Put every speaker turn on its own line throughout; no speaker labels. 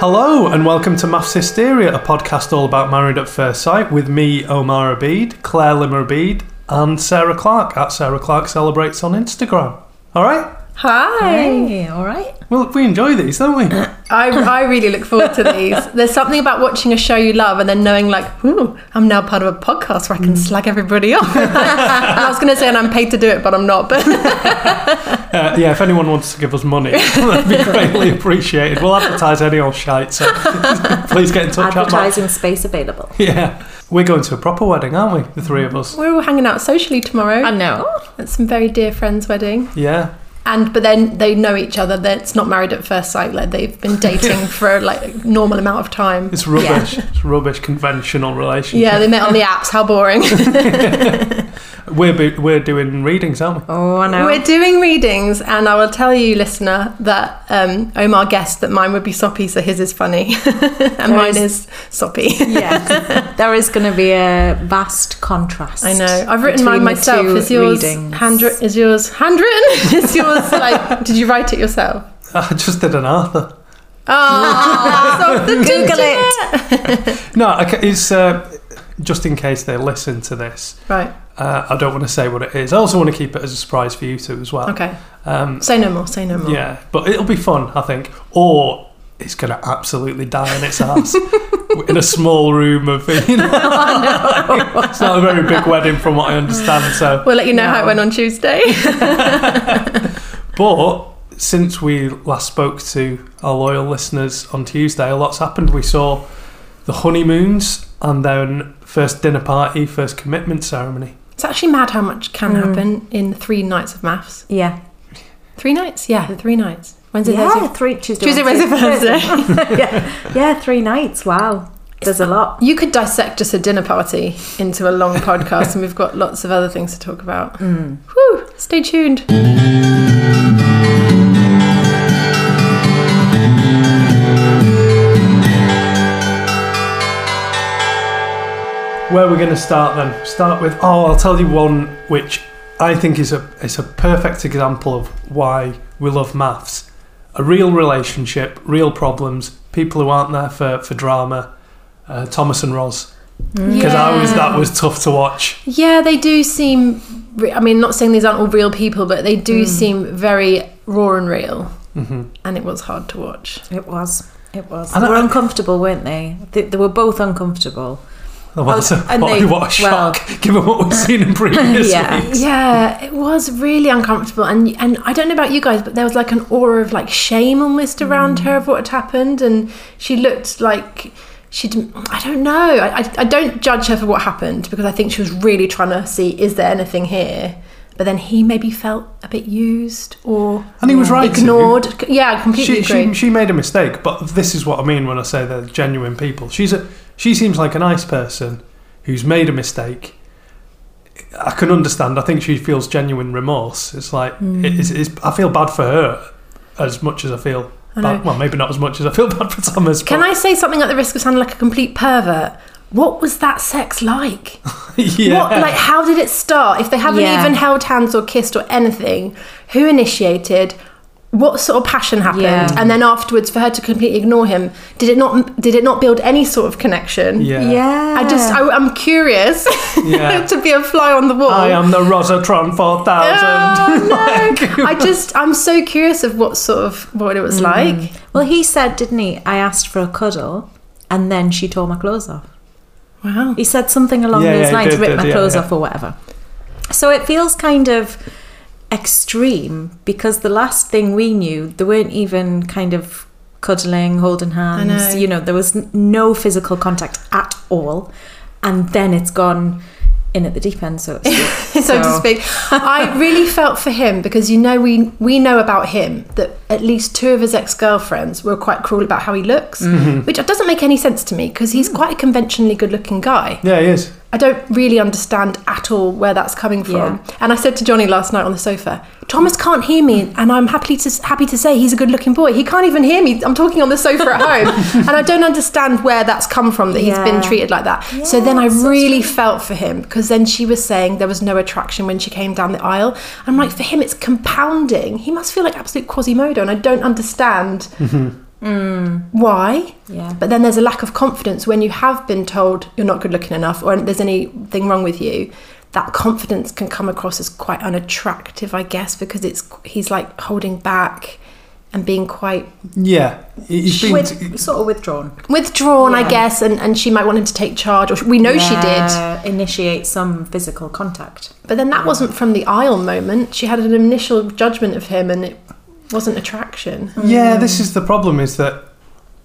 Hello and welcome to MAFS Hysteria, a podcast all about married at first sight with me, Omar Abid, Claire Limmer Abid, and Sarah Clark at Sarah Clark Celebrates on Instagram. All right?
Hi.
Hey, all right.
Well, we enjoy these, don't we?
I, I really look forward to these. There's something about watching a show you love and then knowing, like, ooh, I'm now part of a podcast where I can slag everybody off. I was going to say, and I'm paid to do it, but I'm not. But
Uh, yeah, if anyone wants to give us money, that'd be greatly appreciated. We'll advertise any old shite, so please get in touch. at
Advertising space available.
Yeah. We're going to a proper wedding, aren't we? The three of us.
we're all hanging out socially tomorrow
I know.
at some very dear friends' wedding.
Yeah.
And but then they know each other. That it's not married at first sight. Like they've been dating for like a normal amount of time.
It's rubbish. It's rubbish conventional relationship.
Yeah, they met on the apps. How boring.
We're, be- we're doing readings, aren't we?
Oh, I know.
We're doing readings, and I will tell you, listener, that um, Omar guessed that mine would be soppy, so his is funny, and mine
is-
is soppy.
yeah, there is going to be a vast contrast.
I know. I've written mine myself.
two
Is yours handwritten? Is yours handwritten? is yours like? Did you write it yourself?
I just did an Arthur.
Oh,
Google it.
No, okay, it's uh, just in case they listen to this.
right.
Uh, I don't want to say what it is. I also want to keep it as a surprise for you two as well.
Okay.
Um,
Say no more. Say no more.
yeah, but it'll be fun, I think. Or it's going to absolutely die on its ass in a small room of. You know, it's not a very big wedding, from what I understand. So,
We'll let you know how it went on Tuesday.
but since we last spoke to our loyal listeners on Tuesday, a lot's happened. We saw the honeymoons and then first dinner party, first commitment ceremony.
It's actually mad how much can mm. happen in three nights of MAFS.
Yeah.
Three nights? Yeah, three nights. Wednesday,
Yeah,
Thursday.
three Tuesday,
Tuesday, Wednesday, Thursday.
yeah, yeah, three nights. Wow, there's a lot.
You could dissect just a dinner party into a long podcast, and we've got lots of other things to talk about. Mm. Whew, stay tuned.
Where we're going to start then? Start with oh, I'll tell you one which I think is a is a perfect example of why we love MAFS. A real relationship, real problems, people who aren't there for for drama. Uh, Thomas and Roz, because I was that was tough to watch.
Yeah, they do seem. re- I mean, not saying these aren't all real people, but they do seem very raw and real. Mm-hmm. And it was hard to watch.
It was. It was.
And
They were
I-
uncomfortable, weren't they? they? They were both uncomfortable.
Oh, what, a,
and
what, what a
well-
given what we've seen in previous
Yeah.
weeks.
Yeah, it was really uncomfortable, and and I don't know about you guys, but there was like an aura of like shame almost around mm. her of what had happened, and she looked like she didn't. I don't know. I, I I don't judge her for what happened because I think she was really trying to see is there anything here. But then he maybe felt a bit used or
And he was right to.
ignored. Yeah, I completely
She,
agree.
she, she made a mistake, but this is what I mean when I say they're genuine people. She's a she seems like a nice person who's made a mistake. I can understand. I think she feels genuine remorse. It's like
Hmm.
it- it's, it's, I feel bad for her as much as I feel.
I.
Bad, well, maybe not as much as I feel bad for Thomas.
Can
but-
I say something at the risk of sounding like a complete pervert? What was that sex like?
yeah.
What, like, how did it start? If they haven't
Yeah.
even held hands or kissed or anything, who initiated? What sort of passion happened?
Yeah.
And then afterwards, for her to completely ignore him, did it not? Did it not build any sort of connection?
yeah.
Yeah.
I just, I, I'm curious
Yeah.
to be a fly on the wall.
I am the Rosatron 4000.
Oh, no. I just, I'm so curious of what sort of what it was mm. like.
Well, he said, didn't he? I asked for a cuddle, and then she tore my clothes off.
Wow.
He said something along
Yeah,
those
yeah,
lines,
did,
rip
did,
my
yeah,
clothes
yeah.
off or whatever. So it feels kind of extreme because the last thing we knew, there weren't even kind of cuddling, holding hands.
know.
You know, there was no physical contact at all, and then it's gone in at the deep end, so to speak.
so to speak. I really felt for him because you know we we know about him that at least two of his ex girlfriends were quite cruel about how he looks,
Mm-hmm.
which doesn't make any sense to me because he's quite a conventionally good looking guy.
yeah, he is.
I don't really understand at all where that's coming from.
Yeah.
And I said to Johnny last night on the sofa, Thomas can't hear me, and I'm happy to happy to say he's a good looking boy. He can't even hear me. I'm talking on the sofa at home, and I don't understand where that's come from that he's been treated like that. so then I really felt for him because then she was saying there was no attraction when she came down the aisle. I'm like, for him, it's compounding. He must feel like absolute Quasimodo, and I don't understand Mm. why.
Yeah.
But then there's a lack of confidence when you have been told you're not good looking enough or there's anything wrong with you. That confidence can come across as quite unattractive, I guess, because it's he's like holding back and being quite
Yeah. He- He's been.
With, sort of withdrawn.
withdrawn, I guess, and, and she might want him to take charge, or we know she did.
Initiate some physical contact.
But then that wasn't from the aisle moment. She had an initial judgment of him, and it wasn't attraction.
Yeah, this mm. is the problem is that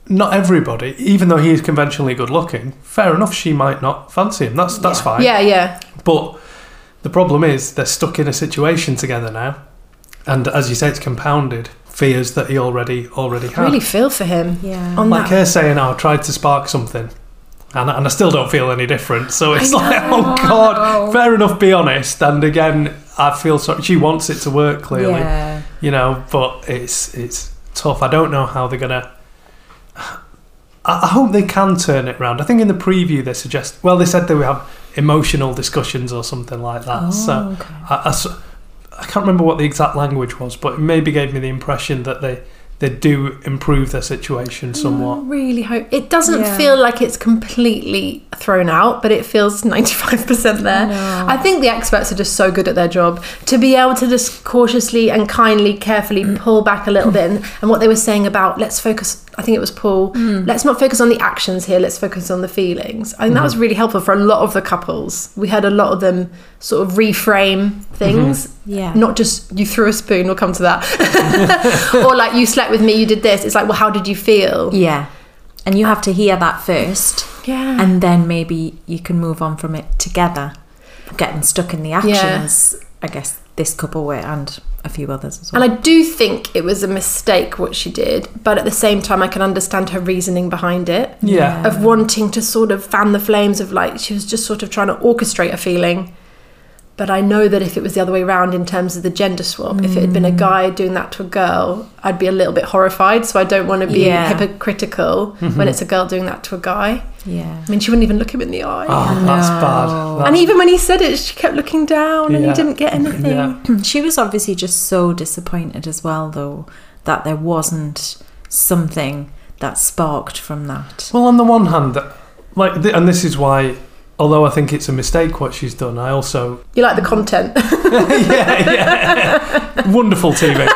not everybody, even though he is conventionally good looking, fair enough, she might not fancy him. That's that's fine.
Yeah, yeah.
But the problem is they're stuck in a situation together now. And as you say, it's compounded fears that he already already
I really feel for him.
Yeah.
On
like
that.
her saying, oh, I tried to spark something. And, and I still don't feel any different. So it's like, oh God, fair enough, be honest. And again, I feel sorry. She wants it to work clearly,
Yeah.
You know, but it's it's tough. I don't know how they're gonna. I, hope they can turn it around. I think in the preview they suggest. Well, they said they would have emotional discussions or something like that. so
Oh, okay.
I, I I can't remember what the exact language was, but it maybe gave me the impression that they they do improve their situation mm, somewhat.
really hope it doesn't
Yeah.
feel like it's completely thrown out, but it feels 95% there.
No.
I think the experts are just so good at their job to be able to just cautiously and kindly, carefully mm. pull back a little bit. And, and what they were saying about let's focus, I think it was Paul, mm. let's not focus on the actions here, let's focus on the feelings. I think that mm-hmm. was really helpful for a lot of the couples. We had a lot of them sort of reframe things. Mm-hmm.
Yeah.
Not just you threw a spoon, we'll come to that. or like you slept with me, you did this. It's like, well, how did you feel?
Yeah. And you have to hear that first.
Yeah.
And then maybe you can move on from it together. Getting stuck in the actions, I guess this couple were and a few others as well.
And I do think it was a mistake what she did, but at the same time, I can understand her reasoning behind it.
Yeah.
Of wanting to sort of fan the flames of like, she was just sort of trying to orchestrate a feeling. But I know that if it was the other way around in terms of the gender swap, if it had been a mm. guy doing that to a girl, I'd be a little bit horrified. So I don't want to be
Yeah.
hypocritical mm-hmm. when it's a girl doing that to a guy.
Yeah.
I mean, she wouldn't even look him in the eye.
Oh, that's bad.
and even when he said it, she kept looking down and he didn't get anything.
Yeah.
She was obviously just so disappointed as well, though, that there wasn't something that sparked from that.
Well, on the one hand, like, th- and this is why, although I think it's a mistake what she's done, I also
You like the content.
yeah, yeah. Wonderful TV.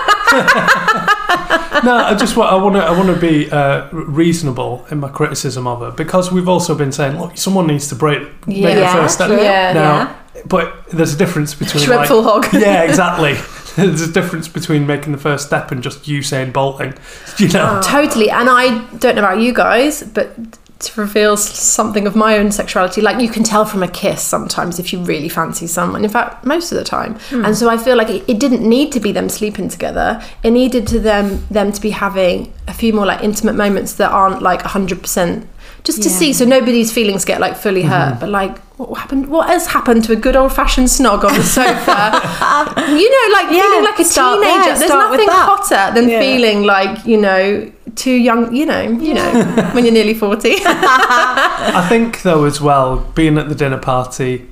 No, I just want I want to I want to be uh, reasonable in my criticism of her because we've also been saying, look, someone needs to break make the first step.
Yeah.
Now, but there's a difference between
She
like-
hog.
yeah, exactly. There's a difference between making the first step and just you saying bolting. You know.
Totally. And I don't know about you guys, but to reveal something of my own sexuality, like you can tell from a kiss sometimes if you really fancy someone. In fact, most of the time. And so I feel like it, it didn't need to be them sleeping together. It needed to them them to be having a few more like intimate moments that aren't like hundred percent just to
Yeah.
see so nobody's feelings get like fully hurt mm-hmm. but like what happened? What has happened to a good old fashioned snog on the sofa? you know, like
Yeah,
feeling like a
start-
teenager.
yeah,
There's nothing hotter than
Yeah.
feeling like you know too young. You know, you know when you're nearly forty.
I think though as well, being at the dinner party,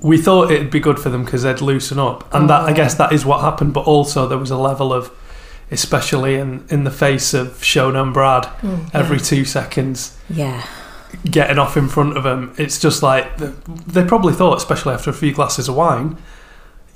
we thought it'd be good for them because they'd loosen up, and that I mm. guess that is what happened. But also there was a level of, especially in in the face of Shona and Brad, mm, every two seconds
Yeah.
getting off in front of them. It's just like they probably thought, especially after a few glasses of wine.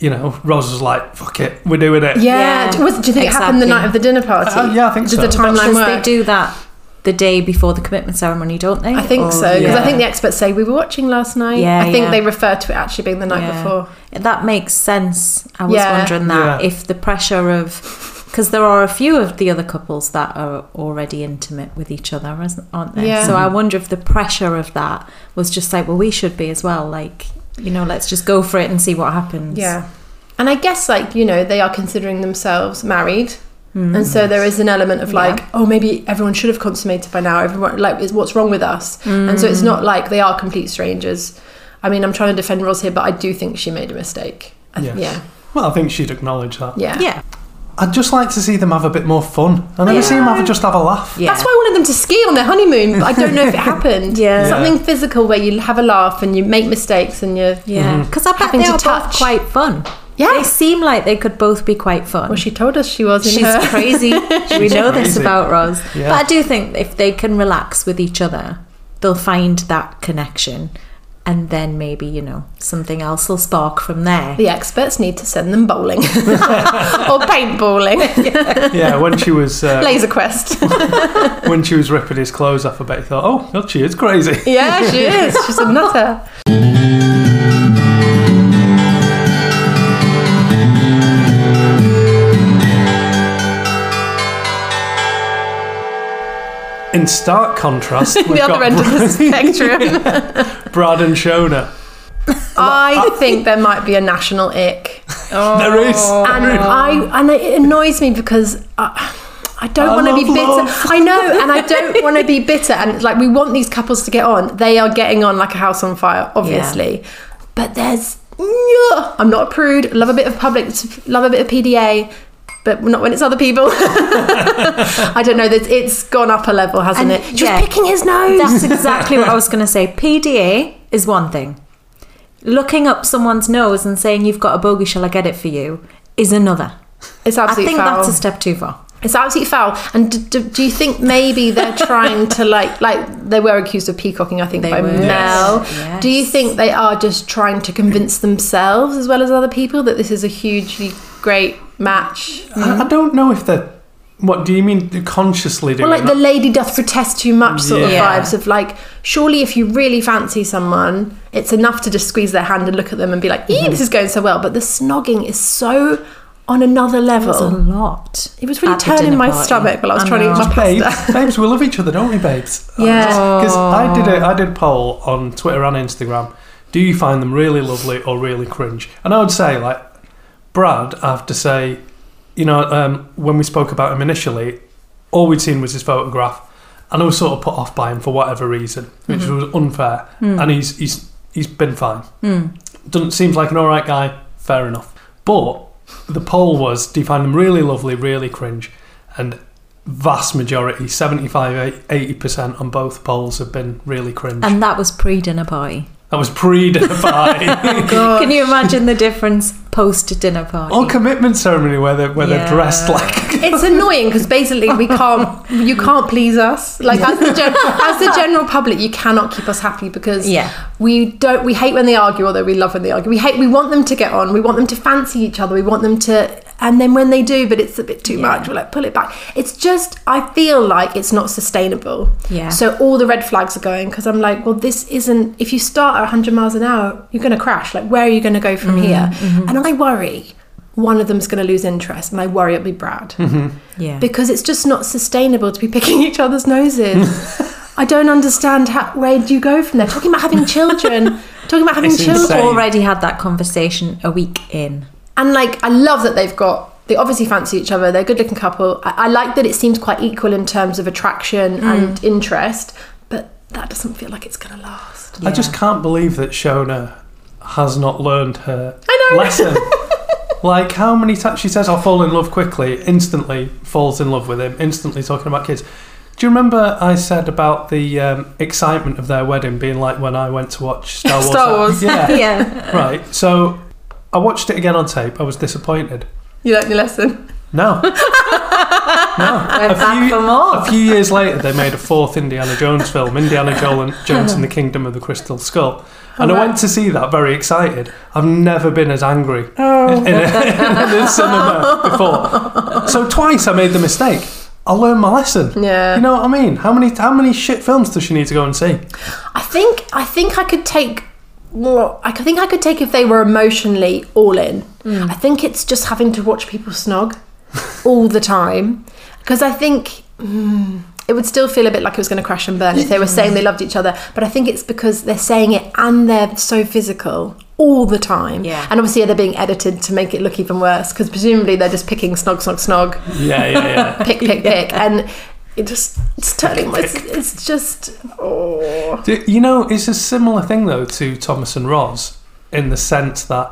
You know, Rose was like, "Fuck it, we're doing it."
yeah.
Yeah,
Was, do you think it happened the night of the dinner party?
Uh, yeah, I think
Does
so.
the timeline
Because
work?
they do that the day before the commitment ceremony, don't they?
I think
Or-
so because I think the experts say we were watching last night.
Yeah,
I think
yeah.
they refer to it actually being the night
Yeah.
before.
That makes sense. I was
Yeah.
wondering that
Yeah.
if the pressure of because there are a few of the other couples that are already intimate with each other, aren't there?
Yeah.
So I wonder if the pressure of that was just like, well, we should be as well. Like, you know, let's just go for it and see what happens.
Yeah. And I guess like, you know, they are considering themselves married. Hmm. And so there is an element of like, oh, maybe everyone should have consummated by now. Everyone like is what's wrong with us? And so it's hmm. not like they are complete strangers. I mean, I'm trying to defend Ros here, but I do think she made a mistake. I th-
Yes.
Yeah.
Well, I think she'd acknowledge that.
Yeah.
Yeah.
I'd just like to see them have a bit more fun. I never see them have just have a laugh.
Yeah.
That's why I wanted them to ski on their honeymoon, but I don't know if it happened.
Yeah.
Something physical where you have a laugh and you make mistakes and you're
Yeah. Mm-hmm. Because I bet they are
touch.
both quite fun.
Yeah.
They seem like they could both be quite fun.
Well, she told us she was in
She's
her.
crazy. we know this about Roz.
Yeah.
But I do think if they can relax with each other, they'll find that connection. And then maybe, you know, something else will spark from there.
The experts need to send them bowling or paintballing,
Yeah, when she was uh,
laser quest.
when she was ripping his clothes off, I bet he thought, "Oh, God, she is crazy."
yeah, she is. She's a nutter.
In stark contrast, we've
the other
got
end of the
Bra-
spectrum.
Brad and Shona.
I think there might be a national ick,
There is. Oh.
and I and it annoys me because. I, I don't want to be bitter.
love.
I know, and I don't want to be bitter. And like, we want these couples to get on. They are getting on like a house on fire, obviously. But there's, I'm not a prude. Love a bit of public, love a bit of PDA, but not when it's other people. I don't know. That it's gone up a level, hasn't
And,
it? Just
yeah,
picking his nose.
That's exactly what I was going to say. PDA is one thing. Looking up someone's nose and saying, you've got a bogey, shall I get it for you, is another.
It's absolutely.
I think
foul.
that's a step too far.
It's absolutely foul. And do, do, do you think maybe they're trying to like like they were accused of peacocking? I think
They
by
were.
Mel.
Yes.
Do you think they are just trying to convince themselves as well as other people that this is a hugely great match?
I, I don't know if they're. What do you mean consciously doing
Well, like the lady doth protest too much sort
Yeah.
of vibes of like, surely if you really fancy someone, it's enough to just squeeze their hand and look at them and be like,
Mm-hmm.
ee, this is going so well. But the snogging is so on another level.
There's a lot.
It was really
at the
turning
dinner
my
party.
stomach while I was
I
trying to eat
know.
my
babes,
pasta.
babes, we love each other, don't we, babes?
Yeah.
Because I did a I did a poll on Twitter and Instagram. Do you find them really lovely or really cringe? And I would say, like, Brad, I have to say, you know, um, when we spoke about him initially, all we'd seen was his photograph, and I was sort of put off by him for whatever reason, which mm-hmm. was unfair. Mm. And he's he's he's been fine. Mm. Doesn't seems like an all right guy. Fair enough. But the poll was: Do you find them really lovely, really cringe? And vast majority, 75, 80 percent on both polls have been really cringe.
And that was pre dinner party.
That was pre-dinner party.
Oh, Can you imagine the difference post dinner party?
or commitment ceremony where they're where they're dressed like
it's annoying because basically we can't you can't please us like as the, gen- as the general public you cannot keep us happy because
Yeah.
we don't we hate when they argue although we love when they argue we hate we want them to get on we want them to fancy each other we want them to and then when they do but it's a bit too
Yeah.
much we're like pull it back it's just i feel like it's not sustainable
Yeah.
so all the red flags are going because i'm like well this isn't if you start at 100 miles an hour you're going to crash like where are you going to go from mm-hmm, here mm-hmm. and i worry one of them's going to lose interest and i worry it'll be brad mm-hmm.
yeah.
because it's just not sustainable to be picking each other's noses. I don't understand how, where do you go from there? Talking about having children, talking about having
It's
children,
insane.
already had that conversation a week in.
And like I love that they've got. They obviously fancy each other. They're a good-looking couple. I, I like that it seems quite equal in terms of attraction and interest, but that doesn't feel like it's going to last.
I just can't believe that Shona has not learned her
I know.
lesson. like how many times she says, "I'll fall in love quickly," instantly falls in love with him, instantly talking about kids. Do you remember I said about the um, excitement of their wedding being like when I went to watch Star Wars?
Star Wars.
Yeah.
yeah.
right. So I watched it again on tape. I was disappointed.
You learnt your lesson.
No. no.
For more.
A few years later, they made a fourth Indiana Jones film, Indiana Jones and the Kingdom of the Crystal Skull. And I went to see that very excited. I've never been as angry oh. in, in, a, in a cinema before. So twice I made the mistake. I learned my lesson.
Yeah.
You know what I mean? How many how many shit films does she need to go and see?
I think I think I could take more. I think I could take if they were emotionally all in. I think it's just having to watch people snog all the time because I think mm, it would still feel a bit like it was going to crash and burn if they were saying they loved each other. But I think it's because they're saying it and they're so physical all the time.
Yeah.
And obviously they're being edited to make it look even worse because presumably they're just picking snog, snog, snog
Yeah, yeah, yeah.
pick, pick, pick, and it just it's turning. my It's, it's just oh.
Do- You know, it's a similar thing though to Thomas and Roz in the sense that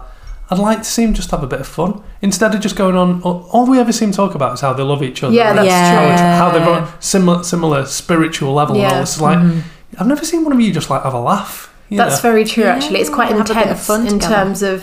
I'd like to see them just have a bit of fun instead of just going on. All we ever seem to talk about is how they love each other.
Yeah, that's
Yeah.
How, they're on similar, similar spiritual level. And all
Yeah.
this. Like, mm-hmm. I've never seen one of you just like have a laugh.
That's
know?
very true. Actually, it's quite
have a bit of
intense
fun
in terms of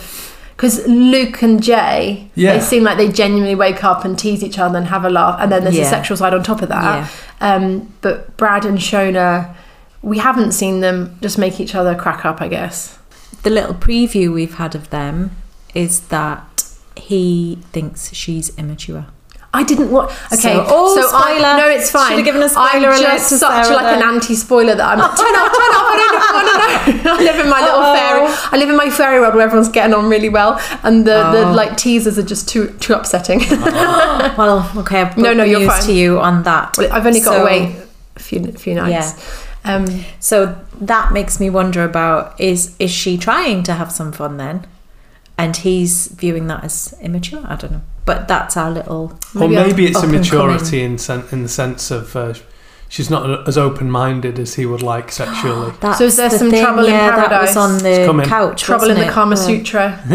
because Luke and Jay,
Yeah.
they seem like they genuinely wake up and tease each other and have a laugh, and then there's a sexual side on top of that. Um, but Brad and Shona, we haven't seen them just make each other crack up. I guess.
the little preview we've had of them is that he thinks she's immature.
I didn't watch. Okay,
So- oh,
I,
spoiler.
no, it's fine.
Should've given a spoiler
I'm just
to
such
Sarah
like an anti-spoiler that I'm like, turn off, turn off. I don't know. I live in my little
Uh-oh.
fairy. I live in my fairy world where everyone's getting on really well, and the, the
Oh.
like teasers are just too too upsetting.
Well, okay, I've
No, no, you're
news
fine.
to you on that.
Well, I've only got
So-
to wait a few few nights. Um,
So that makes me wonder about is is she trying to have some fun then, and he's viewing that as immature? I don't know, but that's our little.
Or
Maybe I'll-
maybe it's
up and
immaturity in, sen- in the sense of uh, she's not as open-minded as he would like sexually.
So is there
the
some
thing,
trouble in
yeah, That was
paradise?
on the
coming.
couch.
trouble in
wasn't
the
it?
Kama
Yeah.
Sutra.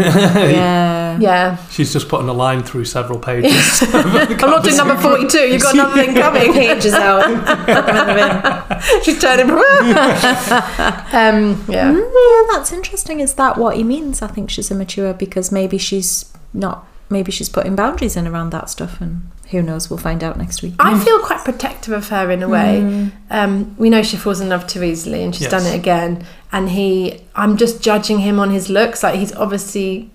Yeah.
Yeah,
She's just putting a line through several pages.
I'm not doing number forty-two. You've got another thing coming.
Pages out. Put them in the bin.
She's turning. um, yeah.
Yeah, that's interesting. Is that what he means? I think she's immature because maybe she's not. Maybe she's putting boundaries in around that stuff, and who knows? We'll find out next week.
I feel quite protective of her in a way.
Mm.
Um, we know she falls in love too easily, and she's
Yes.
done it again. And he, I'm just judging him on his looks. Like he's obviously,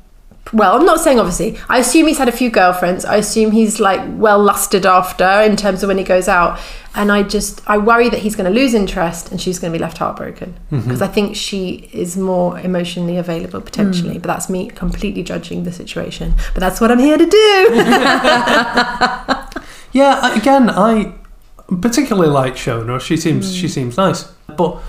well, I'm not saying obviously. I assume he's had a few girlfriends. I assume he's like well lusted after in terms of when he goes out. And I just, I worry that he's going to lose interest, and she's going to be left heartbroken mm-hmm. because I think she is more emotionally available potentially. Mm. But that's me completely judging the situation. But that's what I'm here to do.
Yeah, again, I particularly like Shona. She seems she mm. seems nice, but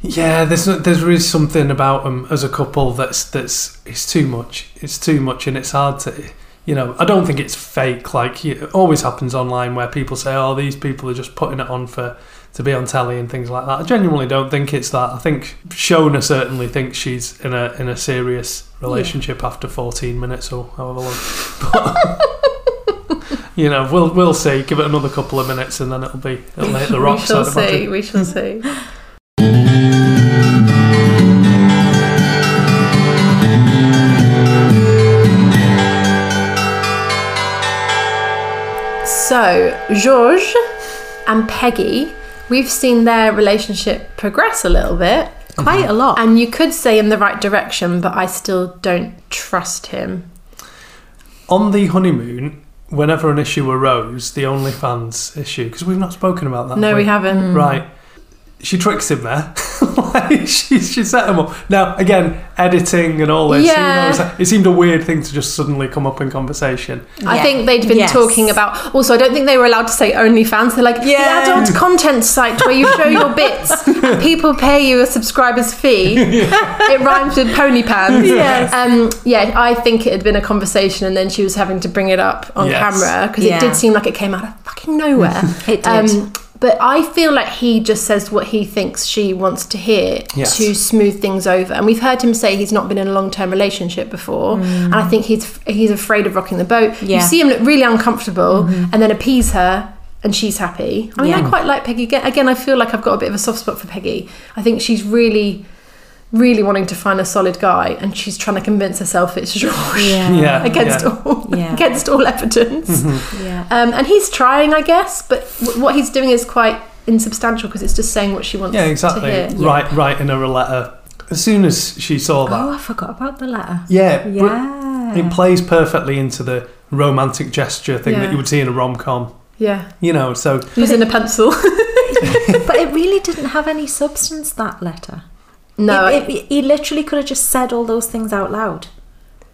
yeah, there's there's really something about them as a couple that's that's it's too much. It's too much, and it's hard to. You know, I don't think it's fake. Like it always happens online, where people say, "Oh, these people are just putting it on for to be on telly and things like that." I genuinely don't think it's that. I think Shona certainly thinks she's in a in a serious relationship after 14 minutes or however long. But, you know, we'll we'll see. Give it another couple of minutes, and then it'll be it'll hit the rocks.
we
shall
see. We shall see. So, Georges and Peggy, we've seen their relationship progress a little bit.
Quite a mm-hmm. lot.
And you could say in the right direction, but I still don't trust him.
On the honeymoon, whenever an issue arose, the OnlyFans issue, because we've not spoken about that.
No,
have
we haven't.
Right. She tricks him there. like she, she set him up. Now, again, editing and all this. who
Yeah.
knows? It seemed a weird thing to just suddenly come up in conversation.
I
Yeah.
think they'd been
Yes.
talking about. Also, I don't think they were allowed to say OnlyFans. They're like
Yeah.
the adult content site where you show your bits. and people pay you a subscriber's fee. It rhymes with pony pants.
Yes.
Um, yeah, I think it had been a conversation, and then she was having to bring it up on
Yes.
camera because
Yeah.
it did seem like it came out of fucking nowhere.
It did.
Um, but I feel like he just says what he thinks she wants to hear
Yes.
to smooth things over. And we've heard him say he's not been in a long term relationship before, mm. and I think he's he's afraid of rocking the boat. You see him look really uncomfortable, mm-hmm. and then appease her. And she's happy. I mean, I quite like Peggy. Again, again, I feel like I've got a bit of a soft spot for Peggy. I think she's really, really wanting to find a solid guy, and she's trying to convince herself it's George
Yeah.
Yeah.
against
yeah.
all
Yeah.
against all evidence.
Yeah.
Um, and he's trying, I guess, but w- what he's doing is quite insubstantial because it's just saying what she wants
Yeah,
to
exactly.
hear.
Right, writing her a letter. As soon as she saw that,
Oh, I forgot about the letter.
yeah,
Yeah.
it plays perfectly into the romantic gesture thing
Yeah.
that you would see in a rom com.
Yeah,
You know, so
using a pencil.
but it really didn't have any substance, that letter.
No,
It- it- he literally could have just said all those things out loud.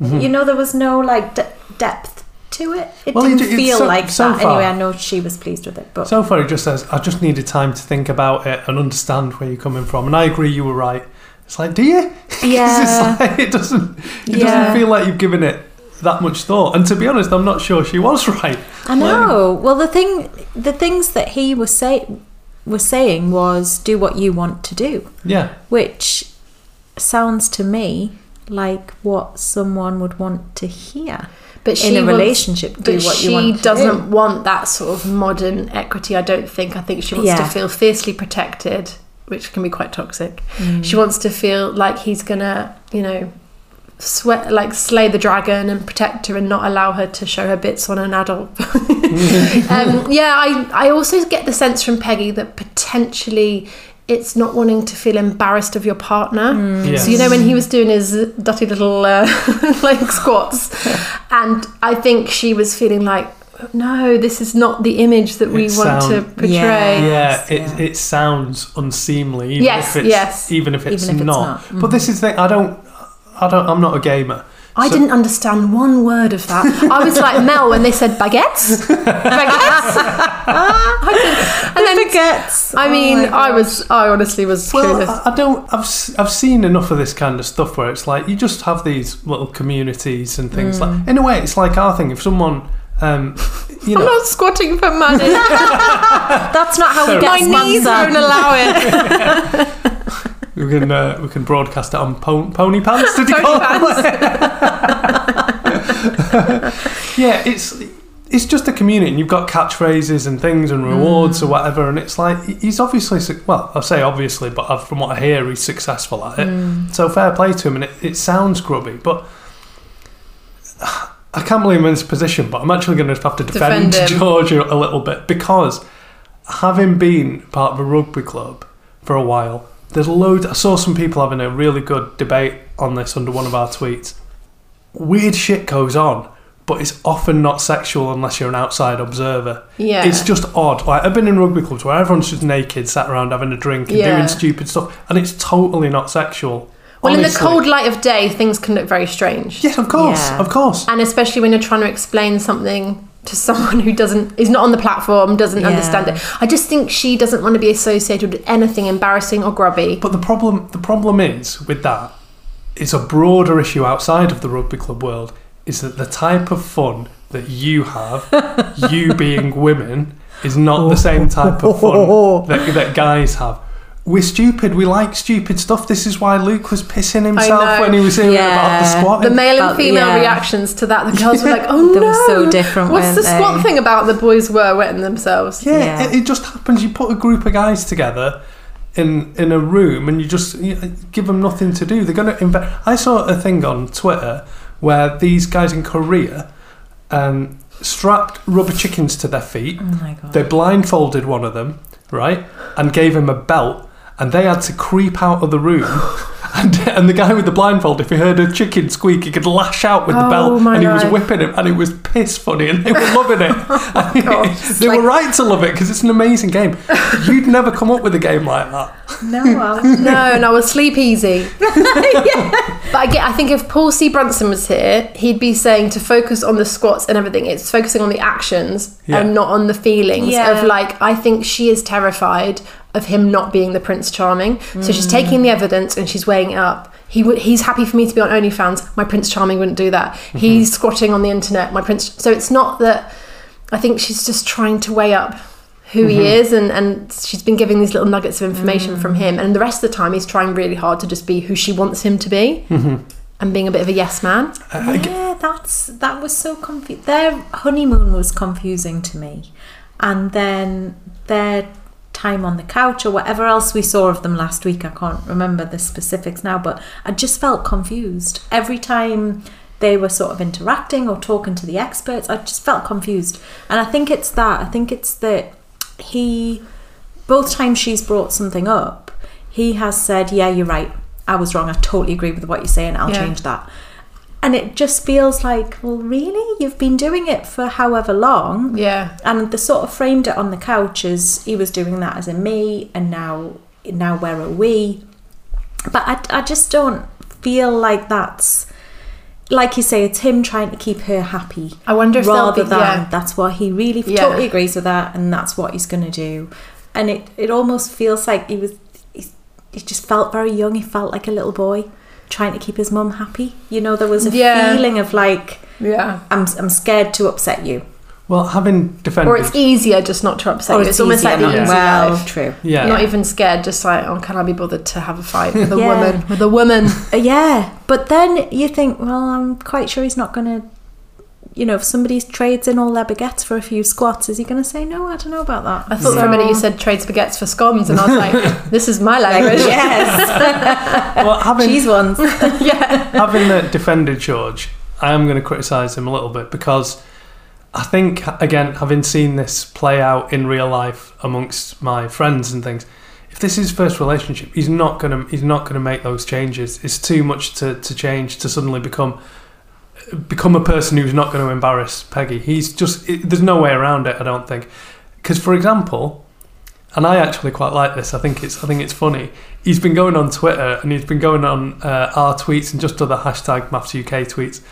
Mm-hmm.
You know, there was no like de- depth to it. It
Well,
didn't
it's
feel
so-
like
so
that.
far-
Anyway, I know she was pleased with it, but
so far it just says, I just needed time to think about it and understand where you're coming from. And I agree, you were right. It's like, do you?
Yeah.
like, it doesn't. It
Yeah.
doesn't feel like you've given it that much thought. And to be honest, I'm not sure she was right.
I know. Well, the thing, the things that he was say was saying was do what you want to do,
Yeah,
which sounds to me like what someone would want to hear.
but
in a
wants-
relationship, do
but
what
she
you want to
doesn't
do.
want that sort of modern equity. I don't think. I think she wants to feel fiercely protected, which can be quite toxic.
Mm.
She wants to feel like he's gonna, you know. Sweat like slay the dragon and protect her and not allow her to show her bits on an adult. um, yeah, I I also get the sense from Peggy that potentially it's not wanting to feel embarrassed of your partner.
Yes.
So you know when he was doing his dirty little uh, like squats, and I think she was feeling like, no, this is not the image that we
It
want to
sound-
portray.
Yeah.
yeah, it,
yeah.
it sounds unseemly. Even
Yes,
if it's,
yes.
Even if it's
Even if it's
not.
not. Mm-hmm.
But this is the. I don't. I don't. I'm not a gamer.
I
So-
didn't understand one word of that. I was like Mel when they said baguettes, baguettes. I and then
Forgets.
I
Oh
mean,
my
I was, I honestly was
Well,
clueless.
I, I don't. I've s- I've seen enough of this kind of stuff where it's like you just have these little communities and things like. In a way, it's like our thing. If someone, um, you
I'm not squatting for money.
That's not how we
Sorry.
get
My knees
sponsored.
won't allow it.
we can uh, we can broadcast it on po- pony pants. Did you call it? yeah, it's it's just a community, and you've got catchphrases and things and rewards or whatever, and it's like he's obviously well, I say obviously, but from what I hear, he's successful at it. So fair play to him, and it, it sounds grubby, but. I can't believe I'm in this position, but I'm actually going to have to defend,
Defend him.
George a a little bit because having been part of a rugby club for a while, there's loads. I saw some people having a really good debate on this under one of our tweets. Weird shit goes on, but it's often not sexual unless you're an outside observer.
Yeah.
It's just odd. Like I've been in rugby clubs where everyone's just naked, sat around having a drink and
Yeah.
doing stupid stuff, and it's totally not sexual.
Well, in the
honestly.
cold light of day, things can look very strange.
Yes, of course,
Yeah.
of course.
and especially when you're trying to explain something to someone who doesn't is not on the platform doesn't
Yeah.
understand it i just think she doesn't want to be associated with anything embarrassing or grubby
But the problem, the problem is with that, it's a broader issue outside of the rugby club world. Is that the type of fun that you have, you being women, is not the same type of fun that, that guys have. We're stupid. We like stupid stuff. This is why Luke was pissing himself when he was hearing about the
Yeah.
squat.
the male and female
yeah.
reactions to that the girls were like oh
They
no
were so different,
what's
weren't
the squat thing about the boys were wetting themselves
Yeah,
Yeah.
It, it just happens. You put a group of guys together in in a room, and you just you give them nothing to do. They're going to invest. I saw a thing on Twitter where these guys in Korea um, strapped rubber chickens to their feet.
Oh my god.
They blindfolded one of them, right, and gave him a belt, and they had to creep out of the room. And, and the guy with the blindfold, if he heard a chicken squeak, he could lash out with the
Oh,
belt, and he was
life.
whipping him, and it was piss funny, and they were loving it.
Oh, gosh.
they
Like-
were right to love it because it's an amazing game. You'd never come up with a game like that.
no, well,
no no we'll sleep easy but I, get, I think if paul c brunson was here he'd be saying to focus on the squats and everything it's focusing on the actions
Yeah.
and not on the feelings
Yeah.
of like i think she is terrified of him not being the prince charming so she's taking the evidence and she's weighing it up he would he's happy for me to be on OnlyFans. My Prince Charming wouldn't do that. He's squatting on the internet. My Prince. So it's not that. I think she's just trying to weigh up who he is and, and she's been giving these little nuggets of information from him and the rest of the time he's trying really hard to just be who she wants him to be and being a bit of a yes man
Yeah, that's that was so confusing. Their honeymoon was confusing to me, and then their time on the couch or whatever else we saw of them last week. I can't remember the specifics now, but I just felt confused every time they were sort of interacting or talking to the experts. I just felt confused, and I think it's that. I think it's that he both times she's brought something up, he has said, "Yeah, you're right. I was wrong. I totally agree with what you're saying. I'll
Yeah.
change that." And it just feels like, well, really? You've been doing it for however long.
yeah
And they sort of framed it on the couch as he was doing that as a me, and now, now where are we? But I, I just don't feel like that's, like you say, it's him trying to keep her happy.
I wonder if
rather
be-
than
yeah.
that's what he really
Yeah.
totally agrees with that, and that's what he's going to do. And it, it almost feels like he was, he, he just felt very young. He felt like a little boy trying to keep his mum happy. You know, there was a
Yeah.
feeling of like,
yeah
I'm, I'm scared to upset you.
Well, having defended,
or it's easier just not to upset
Or
you it's, almost like the
not-
easy
well,
life.
true.
yeah,
not even scared just like oh can I be bothered to have a fight with a
Yeah.
woman with a woman
Uh, yeah, but then you think, well, I'm quite sure he's not going to, you know, if somebody trades in all their baguettes for a few squats, is he going to say no? I don't know about that.
I thought for a minute you said trade spaghettis for scones and I was like this is my language
yes,
well, having
cheese ones.
yeah
having uh, defended George, I am going to criticise him a little bit because I think, again, having seen this play out in real life amongst my friends and things, if this is his first relationship, he's not going to he's not going to make those changes. It's too much to, to change to suddenly become become a person who's not going to embarrass Peggy. He's just it, there's no way around it. I don't think because, for example, and I actually quite like this. I think it's I think it's funny. He's been going on Twitter and he's been going on uh, our tweets and just other hashtag MAFS UK tweets,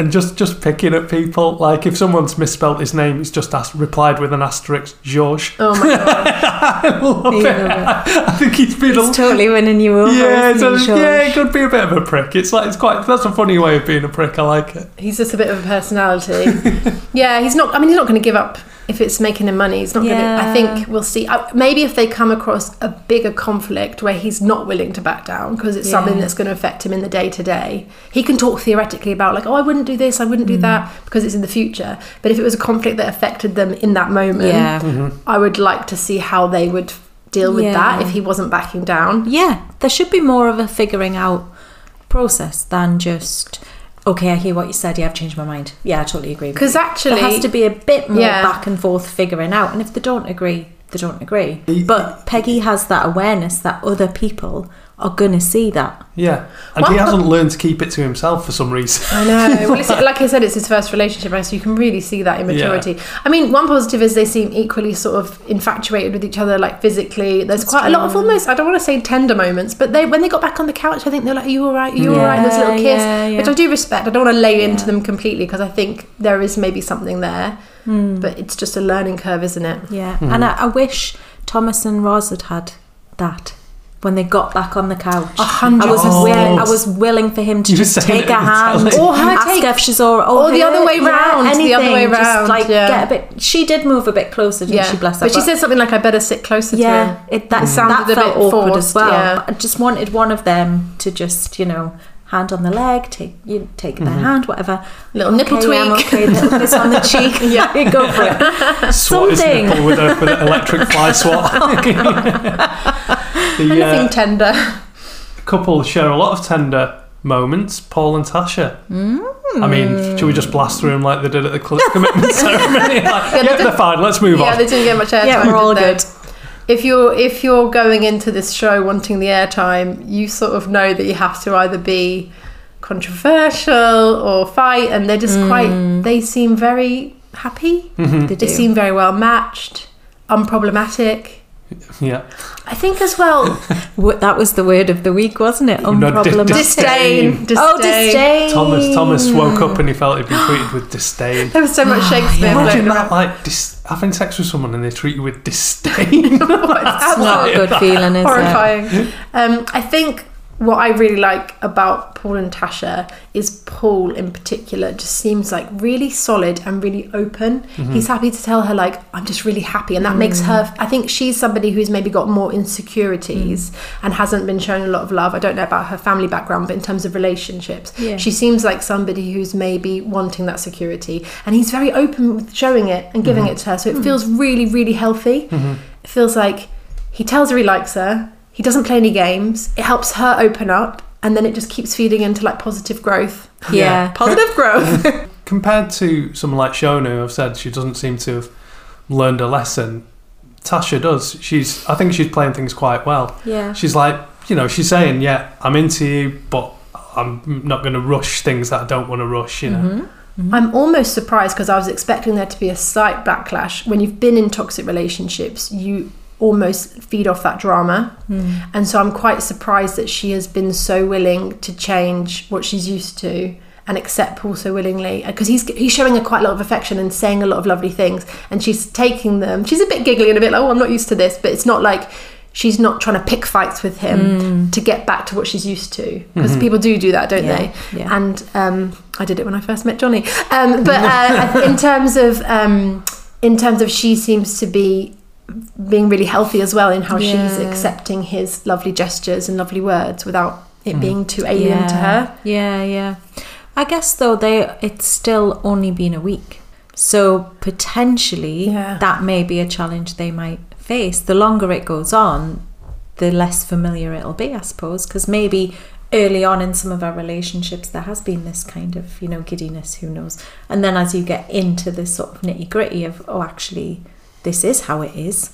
and just just picking at people. Like if someone's misspelt his name, he's just asked, replied with an asterisk, George.
oh my god
I love it. I think he's been a
totally winning you over.
yeah, it's yeah, it could be a bit of a prick. It's like it's quite that's a funny way of being a prick. I like it.
he's just a bit of a personality yeah he's not I mean he's not going to give up if it's making him money it's not going to I think we'll see. Maybe if they come across a bigger conflict where he's not willing to back down because it's something that's going to affect him in the day to day he can talk theoretically about like oh I wouldn't do this I wouldn't do
Mm.
that because it's in the future. But if it was a conflict that affected them in that moment
Yeah.
I would like to see how they would deal with that if he wasn't backing down.
Yeah, there should be more of a figuring out process than just, okay, I hear what you said. Yeah, I've changed my mind. Yeah, I totally agree.
because
you.
actually
there has to be a bit more
Yeah.
back and forth figuring out. And if they don't agree, they don't agree. But Peggy has that awareness that other people are going to see that.
Yeah, and he hasn't learned to keep it to himself for some reason.
I know. Well, it's, like I said, it's his first relationship, right? So you can really see that immaturity. I mean, one positive is they seem equally sort of infatuated with each other, like physically. There's quite a lot of almost, I don't want to say tender moments, but they when they got back on the couch, I think they're like, Are you all right? Are you all right? And there's a little kiss,
yeah, yeah.
which I do respect. I don't want to lay into them completely because I think there is maybe something there, hmm. but it's just a learning curve, isn't it?
Yeah, hmm. and I, I wish Thomas and Roz had had that. When they got back on the couch,
A hundred
I was willing. Oh. I was willing for him to
You
just take a
in the
hand.
Oh,
or her
ask
take-
her if she's all,
or oh, the
her-
other way
yeah,
round, the other way
anything, just,
round,
like
yeah.
get a bit. She did move a bit closer, didn't she? Bless her.
But she said something like, I better sit closer to
yeah,
him.
it, that
sounded
that
a bit
awkward
forced,
as well.
yeah.
I just wanted one of them to just, you know, hand on the leg, take you take their mm-hmm. hand, whatever.
Little nipple
okay, I'm
tweak.
okay, little kiss on the cheek. yeah, you go for it.
swat his nipple with, a, with an electric fly swat. The
Anything
uh,
tender.
couple share a lot of tender moments. Paul and Tasha. I mean, should we just mm. blast through them like they did at the cl- commitment ceremony? Like, yeah, they're fine. Let's move
Yeah,
on.
Yeah, they didn't get much airtime.
Yeah, we're all good.
If you're if you're going into this show wanting the airtime, you sort of know that you have to either be controversial or fight, and they're just quite. Mm. They seem very happy. Mm-hmm.
They
They
do.
seem very well matched, unproblematic.
yeah.
I think as well,
That was the word of the week, wasn't it?
No, di-
Unproblematic.
disdain, disdain.
Oh, disdain.
Thomas Thomas woke up and he felt he'd been treated with disdain.
There was so much Shakespeare.
Imagine that,
around.
like dis- having sex with someone and they treat you with disdain.
That's
Not a good feeling, is it?
horrifying. Um, I think what I really like about Paul and Tasha is Paul in particular just seems like really solid and really open.
Mm-hmm.
He's happy to tell her like I'm just really happy and that makes mm. her I think she's somebody who's maybe got more insecurities mm. and hasn't been shown a lot of love. I don't know about her family background but in terms of relationships
Yeah.
she seems like somebody who's maybe wanting that security and he's very open with showing it and giving mm-hmm. it to her so it mm. feels really really healthy. Mm-hmm. It feels like he tells her he likes her. He doesn't play any games. It helps her open up, and then it just keeps feeding into like positive growth.
Yeah.
Positive growth.
Compared to someone like Shona, who I've said she doesn't seem to have learned a lesson, Tasha does. She's, I think she's playing things quite well.
Yeah.
She's like, you know, she's saying, yeah, I'm into you, but I'm not going to rush things that I don't want to rush, you know. Mm-hmm. Mm-hmm.
I'm almost surprised because I was expecting there to be a slight backlash. When you've been in toxic relationships, you almost feed off that drama. And so I'm quite surprised that she has been so willing to change what she's used to and accept Paul so willingly because he's he's showing her quite a lot of affection and saying a lot of lovely things and she's taking them. She's a bit giggly and a bit like, "Oh, I'm not used to this," but it's not like she's not trying to pick fights with him to get back to what she's used to because people do do that, don't
Yeah,
they?
yeah.
And um, I did it when I first met Johnny. Um, but uh, in terms of um, in terms of she seems to be being really healthy as well in how she's accepting his lovely gestures and lovely words without it mm. being too alien to her.
Yeah, yeah. I guess though they it's still only been a week. So potentially
Yeah.
that may be a challenge they might face. The longer it goes on, the less familiar it'll be, I suppose, because maybe early on in some of our relationships there has been this kind of, you know, giddiness, who knows. And then as you get into this sort of nitty-gritty of oh actually this is how it is,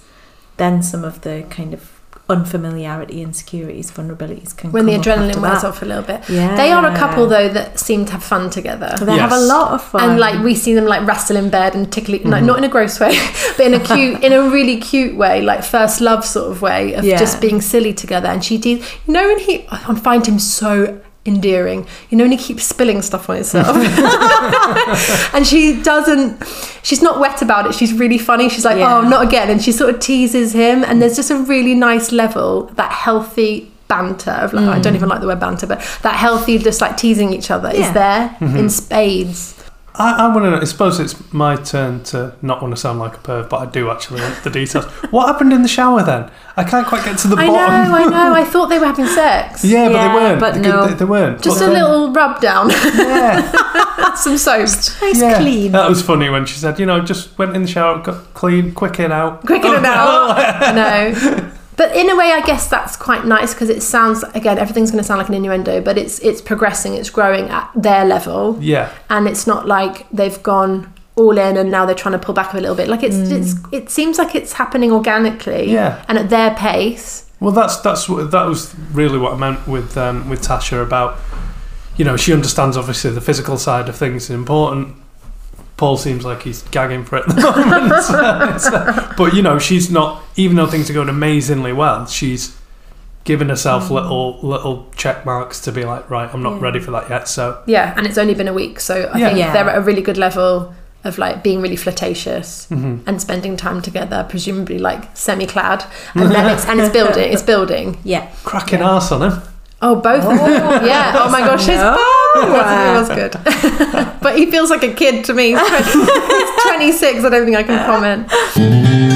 then some of the kind of unfamiliarity, insecurities, vulnerabilities can come.
When the
come up
adrenaline
after
wears
that.
off a little bit.
Yeah.
They are a couple though that seem to have fun together.
They have a lot of fun.
And like we see them like wrestle in bed and tickle, like
Mm-hmm.
not in a gross way, but in a cute, in a really cute way, like first love sort of way of
Yeah.
just being silly together. And she did, you know, when he, I find him so endearing. You know, when he keeps spilling stuff on himself, and she doesn't, she's not wet about it. She's really funny. She's like, oh,
Yeah.
oh, not again, and she sort of teases him. And there's just a really nice level, that healthy banter of like I don't mm. even like the word banter, but that healthy just like teasing each other
Yeah.
is there mm-hmm. in spades.
I, I want to. I suppose it's my turn to not want to sound like a perv, but I do actually want the details. what happened in the shower then? I can't quite get to the
I
bottom.
I know, I know. I thought they were having sex.
yeah, but they weren't.
but
they,
no.
they, they weren't.
Just
But
a
then-
little rub down,
Yeah,
some soap.
nice
yeah.
clean.
That was funny when she said, you know, just went in the shower, got clean, quick in out.
Quick in and out. no. But in a way, I guess that's quite nice because it sounds again everything's going to sound like an innuendo, but it's it's progressing, it's growing at their level,
Yeah,
and it's not like they've gone all in and now they're trying to pull back a little bit. Like it's it's it seems like it's happening organically,
Yeah.
and at their pace.
Well, that's that's what that was really what I meant with um, with Tasha about. You know, she understands obviously the physical side of things is important. Paul seems like he's gagging for it at the moment, So it's, but you know, she's not. Even though things are going amazingly well, she's given herself little little check marks to be like, right, I'm not
Yeah.
ready for that yet. So
Yeah, and it's only been a week, so I
Yeah.
think
Yeah.
they're at a really good level of like being really flirtatious
Mm-hmm.
and spending time together, presumably like semi-clad, and then it's and it's building, it's building.
yeah.
cracking arse on him.
Oh, both of them. Yeah. Oh my gosh, it's
No.
It was, it was good. but he feels like a kid to me. He's 26. I don't think I can comment.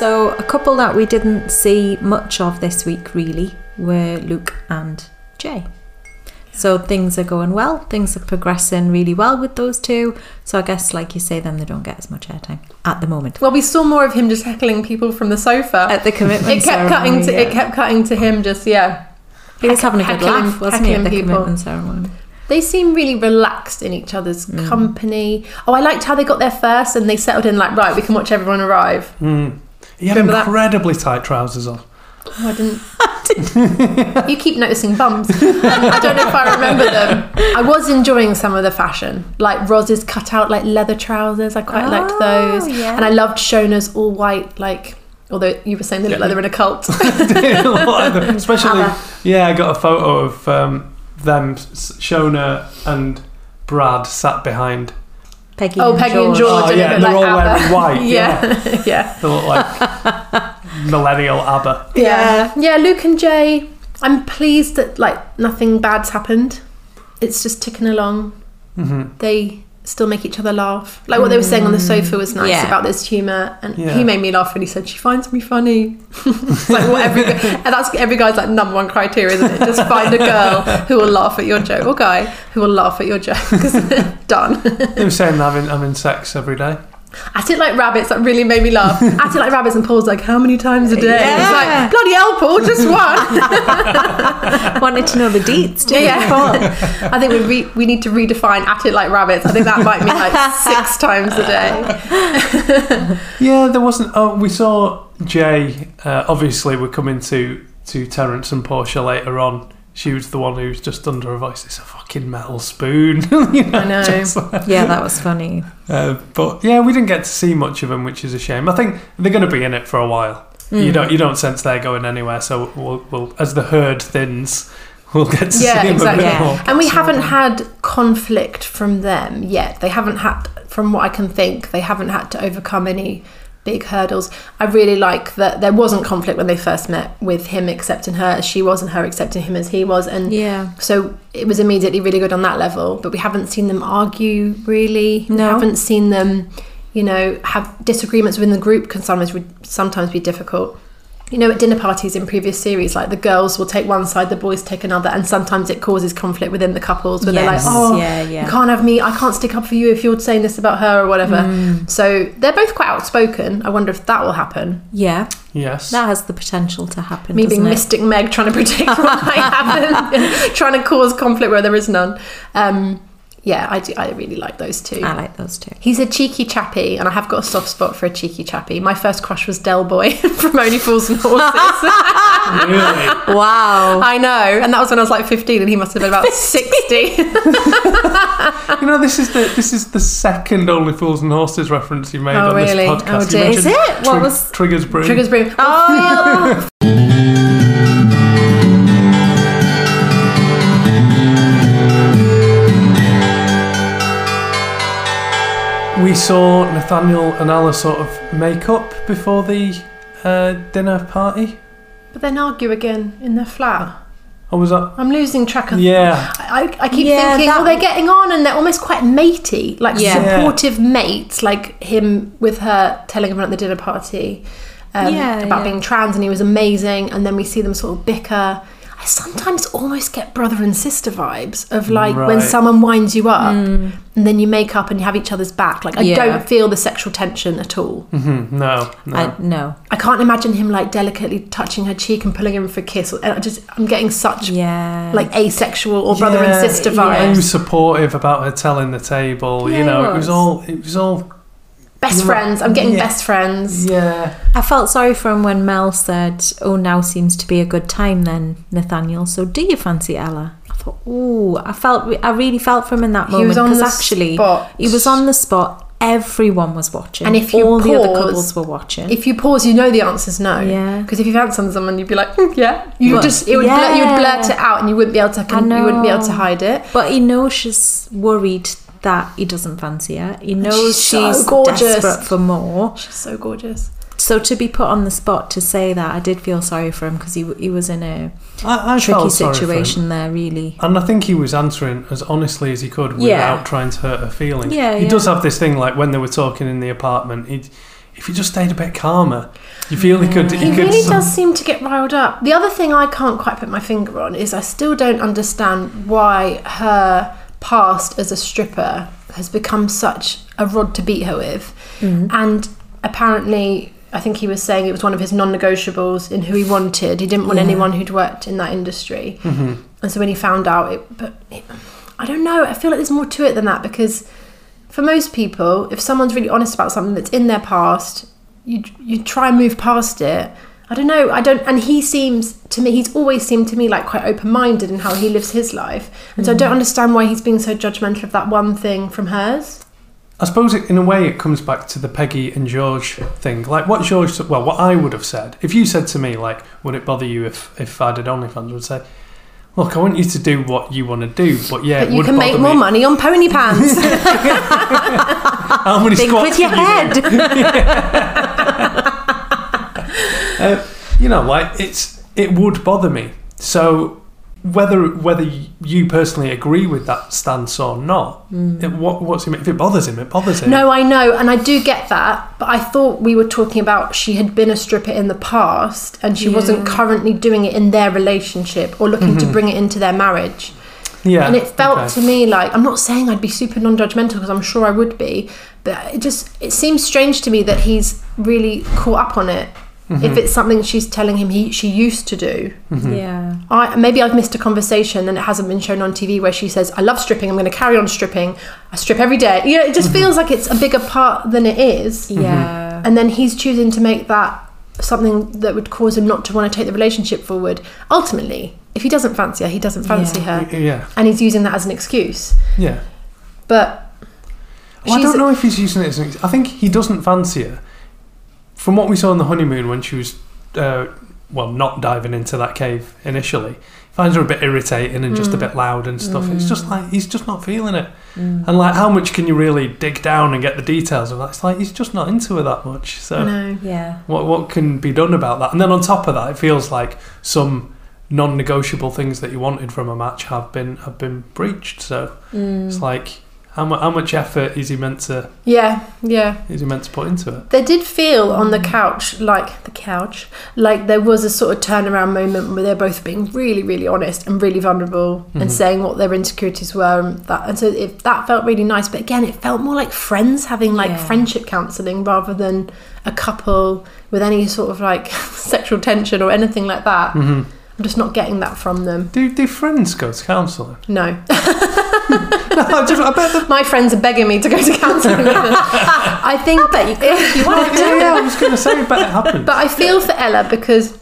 So a couple that we didn't see much of this week really were Luke and Jay. So things are going well. Things are progressing really well with those two. So I guess, like you say, then they don't get as much airtime at the moment.
Well, we saw more of him just heckling people from the sofa
At the commitment
It kept cutting to
ceremony,
it kept cutting to him just yeah.
He was having a good
heckling-
laugh, wasn't he, at the
people.
commitment ceremony?
They seem really relaxed in each other's
Mm.
company. Oh, I liked how they got there first and they settled in like right, we can watch everyone arrive.
He had
Remember that?
incredibly tight trousers on.
Oh, I didn't. you keep noticing bums. I don't know if I remember them. I was enjoying some of the fashion, like Roz's cut out like leather trousers. I quite liked those,
yeah.
and I loved Shona's all white like. Although you were saying they look like they're in a cult.
Especially,
ABBA.
yeah, I got a photo of um, them, Shona and Brad sat behind.
Peggy
oh,
and
Peggy and
George.
George.
Oh,
and
yeah,
it
they're
like
all
ABBA.
wearing white,
yeah, yeah.
They look like millennial ABBA.
Yeah. Yeah, Luke and Jay, I'm pleased that like nothing bad's happened. It's just ticking along.
Mm-hmm.
They still make each other laugh. Like what they were saying on the mm. sofa was nice
Yeah.
about this humour and
Yeah.
he made me laugh when he said she finds me funny. like what every and that's every guy's like number one criteria, isn't it? Just find a girl who will laugh at your joke or guy who will laugh at your jokes. Done.
Were saying I'm in I'm in sex every day.
At it like rabbits, that really made me laugh. At it like rabbits, and Paul's like, how many times a day? It's
Yeah.
like, bloody hell, Paul, just one.
Wanted to know the deets, didn't
Yeah, yeah. I think we re- we need to redefine at it like rabbits. I think that might mean like six times a day.
Yeah, there wasn't. Oh, we saw Jay. Uh, obviously, we're coming to to Terence and Portia later on. She was the one who's just under her voice. It's a fucking metal spoon. you know,
I know.
just
Yeah, that was funny.
Uh, but yeah, we didn't get to see much of them, which is a shame. I think they're going to be in it for a while.
Mm.
You don't you don't sense they're going anywhere. So we'll, we'll as the herd thins, we'll get to
Yeah,
see them
exactly.
a bit
Yeah.
more.
And we haven't had conflict from them yet. They haven't had, from what I can think, they haven't had to overcome any big hurdles. I really like that there wasn't conflict when they first met with him accepting her as she was and her accepting him as he was. And
Yeah.
so it was immediately really good on that level. But we haven't seen them argue really. We
No.
haven't seen them, you know, have disagreements within the group can sometimes sometimes be difficult. You know, at dinner parties in previous series, like the girls will take one side, the boys take another, and sometimes it causes conflict within the couples where they're like, "Oh,
yeah, yeah.
you can't have me. I can't stick up for you if you're saying this about her or whatever."
Mm.
So they're both quite outspoken. I wonder if that will happen.
Yeah,
Yes.
that has the potential to happen.
Me being
it?
Mystic Meg trying to predict what might happen, trying to cause conflict where there is none. Um, yeah, I do. I really like those two.
I like those two.
He's a cheeky chappy, and I have got a soft spot for a cheeky chappy. My first crush was Del Boy from Only Fools and Horses.
really?
Wow.
I know, and that was when I was like 15, and he must have been about 60.
You know, this is the this is the second Only Fools and Horses reference you made
Oh,
on
really?
this
Oh,
podcast. You
dear.
Is it? What
Trig-
was-
Triggers Broom?
Triggers Broom.
Oh,
We saw Nathaniel and Ella sort of make up before the uh, dinner party.
But then argue again in their flat.
Or was that?
I'm losing track of.
Yeah.
I, I keep
Yeah,
thinking,
that-
oh, they're getting on, and they're almost quite matey, like
Yeah.
supportive mates, like him with her telling everyone at the dinner party um,
Yeah,
about
yeah.
being trans, and he was amazing. And then we see them sort of bicker. I sometimes almost get brother and sister vibes of like when someone winds you up, and then you make up and you have each other's back. Like I
Mm. Yeah.
don't feel the sexual tension at all.
Mhm, No. No.
I, no.
I can't imagine him like delicately touching her cheek and pulling him for a kiss. And I just, I'm getting such
Yeah.
like asexual or brother and
Yeah,
sister
yeah. He was supportive about her telling the table.
Yeah,
you know, it was
was.
all. It was all.
Best friends. I'm getting
Yeah.
best friends.
Yeah.
I felt sorry for him when Mel said, "Oh, now seems to be a good time then, Nathaniel. So do you fancy Ella?" I thought, "Ooh," I felt, I really felt for him in that
He
moment
was on
because
the
actually
spot.
he was on the spot. Everyone was watching,
And if you
all the other
pause-
couples were watching,
If you pause, you know the answer's no.
Yeah.
Because if you've answered someone, you'd be like, "Hmm, yeah. You
Well,
just it would blur, you would
yeah.
blurt it out, and you wouldn't be able to.
I
You wouldn't be able to hide it.
but he knows she's worried that he doesn't fancy her. He knows
she's so
she's
gorgeous.
desperate for more.
She's so gorgeous.
So to be put on the spot to say that, I did feel sorry for him because he he was in a
I, I
tricky
felt sorry for him.
situation there. Really,
And I think he was answering as honestly as he could without
Yeah.
trying to hurt her feelings.
Yeah,
he
yeah.
does have this thing like when they were talking in the apartment, he'd if he just stayed a bit calmer, you feel he could. He,
He
could.
really
some-
does seem to get riled up. The other thing I can't quite put my finger on is I still don't understand why her past as a stripper has become such a rod to beat her with. Mm-hmm. And apparently, I think he was saying it was one of his non negotiables in who he wanted. He didn't want anyone who'd worked in that industry. Mm-hmm. And so when he found out, it, but it, I don't know, I feel like there's more to it than that because for most people, if someone's really honest about something that's in their past, you you try and move past it. I don't know. I don't. And he seems to me. He's always seemed to me like quite open minded in how he lives his life. And so I don't mm. understand why he's being so judgmental of that one thing from hers.
I suppose it, in a way it comes back to the Peggy and George thing. Like what George, well, what I would have said if you said to me, like, would it bother you if if I did OnlyFans? I would say, look, I want you to do what you want to do, but yeah,
But you can make more
me.
money on pony pants.
How many
Think with your
can you do?
head.
Uh, you know, like it's it would bother me. So whether whether you personally agree with that stance or not, it, what what's him, if it bothers him, it bothers him.
No, I know, and I do get that. But I thought we were talking about she had been a stripper in the past, and she wasn't currently doing it in their relationship or looking to bring it into their marriage.
yeah,
and it felt
okay.
to me like I'm not saying I'd be super non-judgmental because I'm sure I would be, but it just it seems strange to me that he's really caught up on it.
Mm-hmm.
If it's something she's telling him he she used to do,
Yeah.
I maybe I've missed a conversation and it hasn't been shown on TV where she says I love stripping. I'm going to carry on stripping. I strip every day. You know, it just
Mm-hmm.
feels like it's a bigger part than it is.
Yeah.
And then he's choosing to make that something that would cause him not to want to take the relationship forward. Ultimately, if he doesn't fancy her, he doesn't fancy
Yeah.
her
yeah,
and he's using that as an excuse.
yeah.
But
Well, I don't know if he's using it as an. Excuse. I think he doesn't fancy her. From what we saw on the honeymoon when she was, uh, well, not diving into that cave initially, finds her a bit irritating and
Mm.
just a bit loud and stuff. It's just like he's just not feeling it. And like, how much can you really dig down and get the details of that? It's like he's just not into her that much. So
no.
Yeah.
what what can be done about that? And then on top of that, it feels like some non-negotiable things that you wanted from a match have been have been breached. So it's like how much how much effort is he meant to
Yeah, yeah.
is he meant to put into it?
They did feel on the hmm. couch, like the couch, like there was a sort of turnaround moment where they're both being really, really honest and really vulnerable and mm-hmm. saying what their insecurities were, and that. And so it, that felt really nice. But again, it felt more like friends having like
Yeah.
friendship counselling rather than a couple with any sort of like sexual tension or anything like that. Mm-hmm. I'm just not getting that from them.
Do do friends go to counselling?
No,
I, just, I bet the,
my friends are begging me to go to counselling. with them. I think that you could, you want
yeah, yeah, I was going to say, I bet it happens.
But I feel for Ella because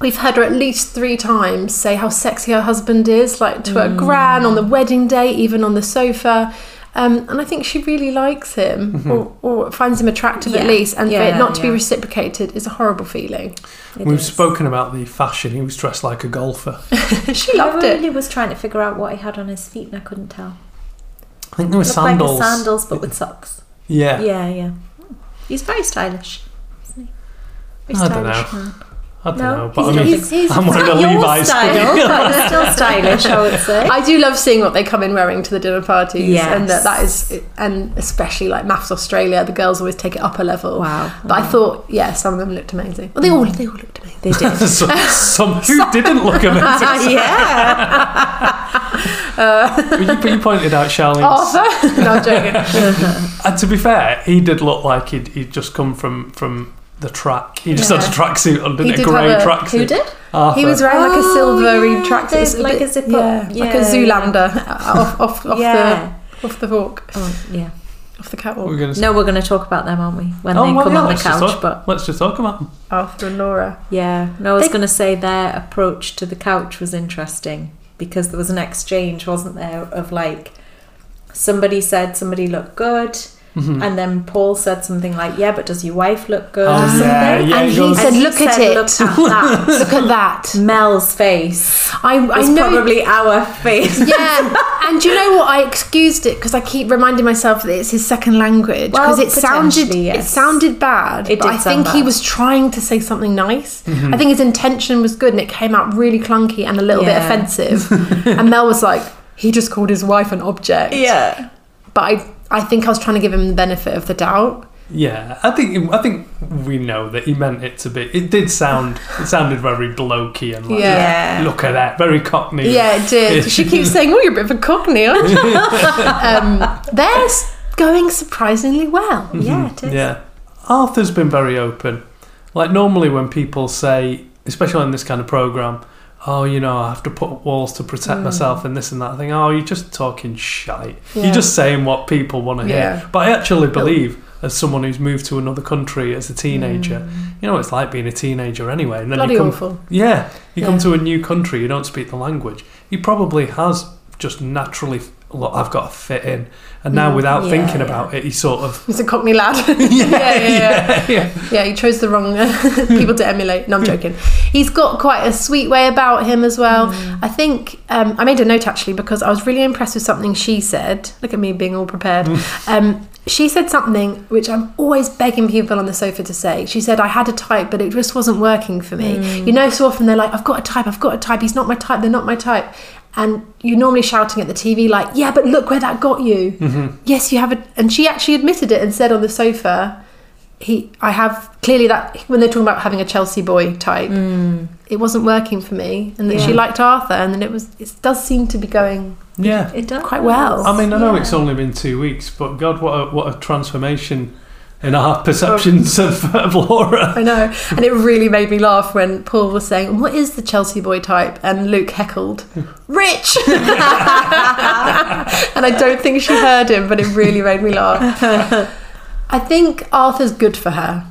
we've heard her at least three times say how sexy her husband is, like to her gran on the wedding day, even on the sofa. Um, and I think she really likes him or, or finds him attractive at least. And for it not to be reciprocated is a horrible feeling.
It
We've
is.
spoken about the fashion. He was dressed like a golfer.
she loved
I
it.
really was trying to figure out what he had on his feet and I couldn't tell.
I think there were sandals.
like sandals but with socks.
Yeah.
Yeah, yeah. He's very stylish. isn't he? Very
I don't
stylish
know.
man.
I don't
No,
know, but
he's-
I mean,
he's- he's-
I'm
it's
wearing a Levi's.
style, but still stylish, I would say.
I do love seeing what they come in wearing to the dinner parties,
Yes.
and that, that is, and especially like MAFS Australia, the girls always take it up a level.
Wow.
But I thought, yeah, some of them looked amazing. Well, they all they all looked amazing.
They did.
some, some who didn't look amazing.
yeah.
Uh, but, you, but you pointed out Charlene's.
Arthur, no, I'm joking.
And to be fair, he did look like he'd, he'd just come from, from the track. He just had a tracksuit on, didn't
He
he?
did
A grey tracksuit.
Who did?
Arthur.
He was wearing like a
Oh,
silvery
yeah,
tracksuit,
like a zip up.
yeah, like a Zoolander uh, off off, off
Yeah.
the off the walk,
Oh, yeah.
off the
We're
catwalk.
gonna
No, we're going to talk about them, aren't we? When
Oh,
they
well,
come
yeah,
on the
let's
couch.
talk-
But
let's just talk about them.
Arthur and Laura.
yeah, no, I was
They-
going to say their approach to the couch was interesting because there was an exchange, wasn't there, of like somebody said somebody looked good. And then Paul said something like, "Yeah, but does your wife look good?"
Oh,
or
yeah, yeah,
and
he
he
goes-
said,
And he
"Look at
said,
it.
Look at that.
Look at that."
Mel's face
I, I
was
know.
probably our face.
yeah, and do you know what? I excused it because I keep reminding myself that it's his second language because
Well,
it sounded
potentially,
it sounded bad.
It
but
did
I
sound
think he was trying to say something nice.
Mm-hmm.
I think his intention was good, and it came out really clunky and a little bit offensive. and Mel was like, he just called his wife an object.
yeah.
but I I think I was trying to give him the benefit of the doubt.
Yeah, I think I think we know that he meant it to be. It did sound. It sounded very blokey and like,
Yeah.
look at that, very cockney.
Yeah, it did. She keeps saying, "Oh, you're a bit of a cockney, aren't you?" um, they're going surprisingly well.
Yeah, it is.
Yeah. Arthur's been very open. Like normally when people say, especially on this kind of program, oh, you know, I have to put up walls to protect
Mm.
myself and this and that. thing. oh, you're just talking shite.
Yeah.
You're just saying what people want to
Yeah.
hear. But I actually believe, as someone who's moved to another country as a teenager, you know, it's like being a teenager anyway. And then
Mm. Bloody
you come,
awful.
Yeah, you come to a new country, you don't speak the language. He probably has just naturally. Look, I've got to fit in, and now
Mm,
without
yeah,
thinking
yeah.
about it, he sort of
He's a cockney lad. yeah, yeah, yeah,
yeah.
Yeah, he chose the wrong uh, people to emulate. No, I'm joking. He's got quite a sweet way about him as well.
Mm.
I think um, I made a note actually because I was really impressed with something she said. Look at me being all prepared.
Mm.
Um, she said something which I'm always begging people on the sofa to say. She said, I had a type, but it just wasn't working for me.
Mm.
You know, so often they're like, I've got a type, I've got a type, he's not my type, they're not my type. And you're normally shouting at the TV, like, yeah, but look where that got you.
Mm-hmm.
Yes, you have a. And she actually admitted it and said on the sofa, he I have clearly that when they're talking about having a Chelsea boy type, it wasn't working for me, and that she liked Arthur, and then it was it does seem to be going
Yeah.
It does.
quite well.
I mean, I know
Yeah.
it's only been two weeks, but God, what a, what a transformation in our perceptions of, of Laura.
I know, and it really made me laugh when Paul was saying, "What is the Chelsea boy type?" and Luke heckled, "Rich," and I don't think she heard him, but it really made me laugh. I think Arthur's good for her.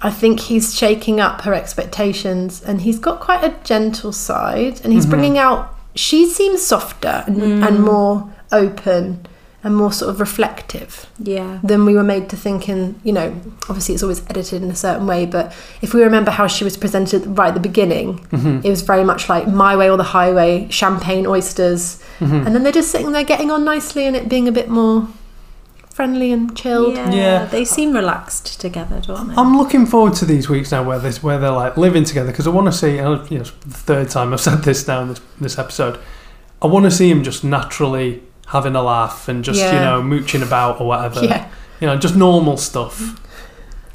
I think he's shaking up her expectations, and he's got quite a gentle side, and he's mm-hmm. bringing out. She seems softer and, mm. and more open and more sort of reflective
Yeah.
than we were made to think in you know obviously it's always edited in a certain way but if we remember how she was presented right at the beginning mm-hmm. it was very much like my way or the highway champagne oysters mm-hmm. and then they're just sitting there getting on nicely and it being a bit more friendly and chilled
Yeah.
Yeah.
They seem relaxed together, don't they?
I'm looking forward to these weeks now where this where they're like living together because I want to see. You know, it's the third time I've said this now in this this episode. I want to see him just naturally having a laugh and just you know mooching about or whatever.
Yeah.
You know, just normal stuff.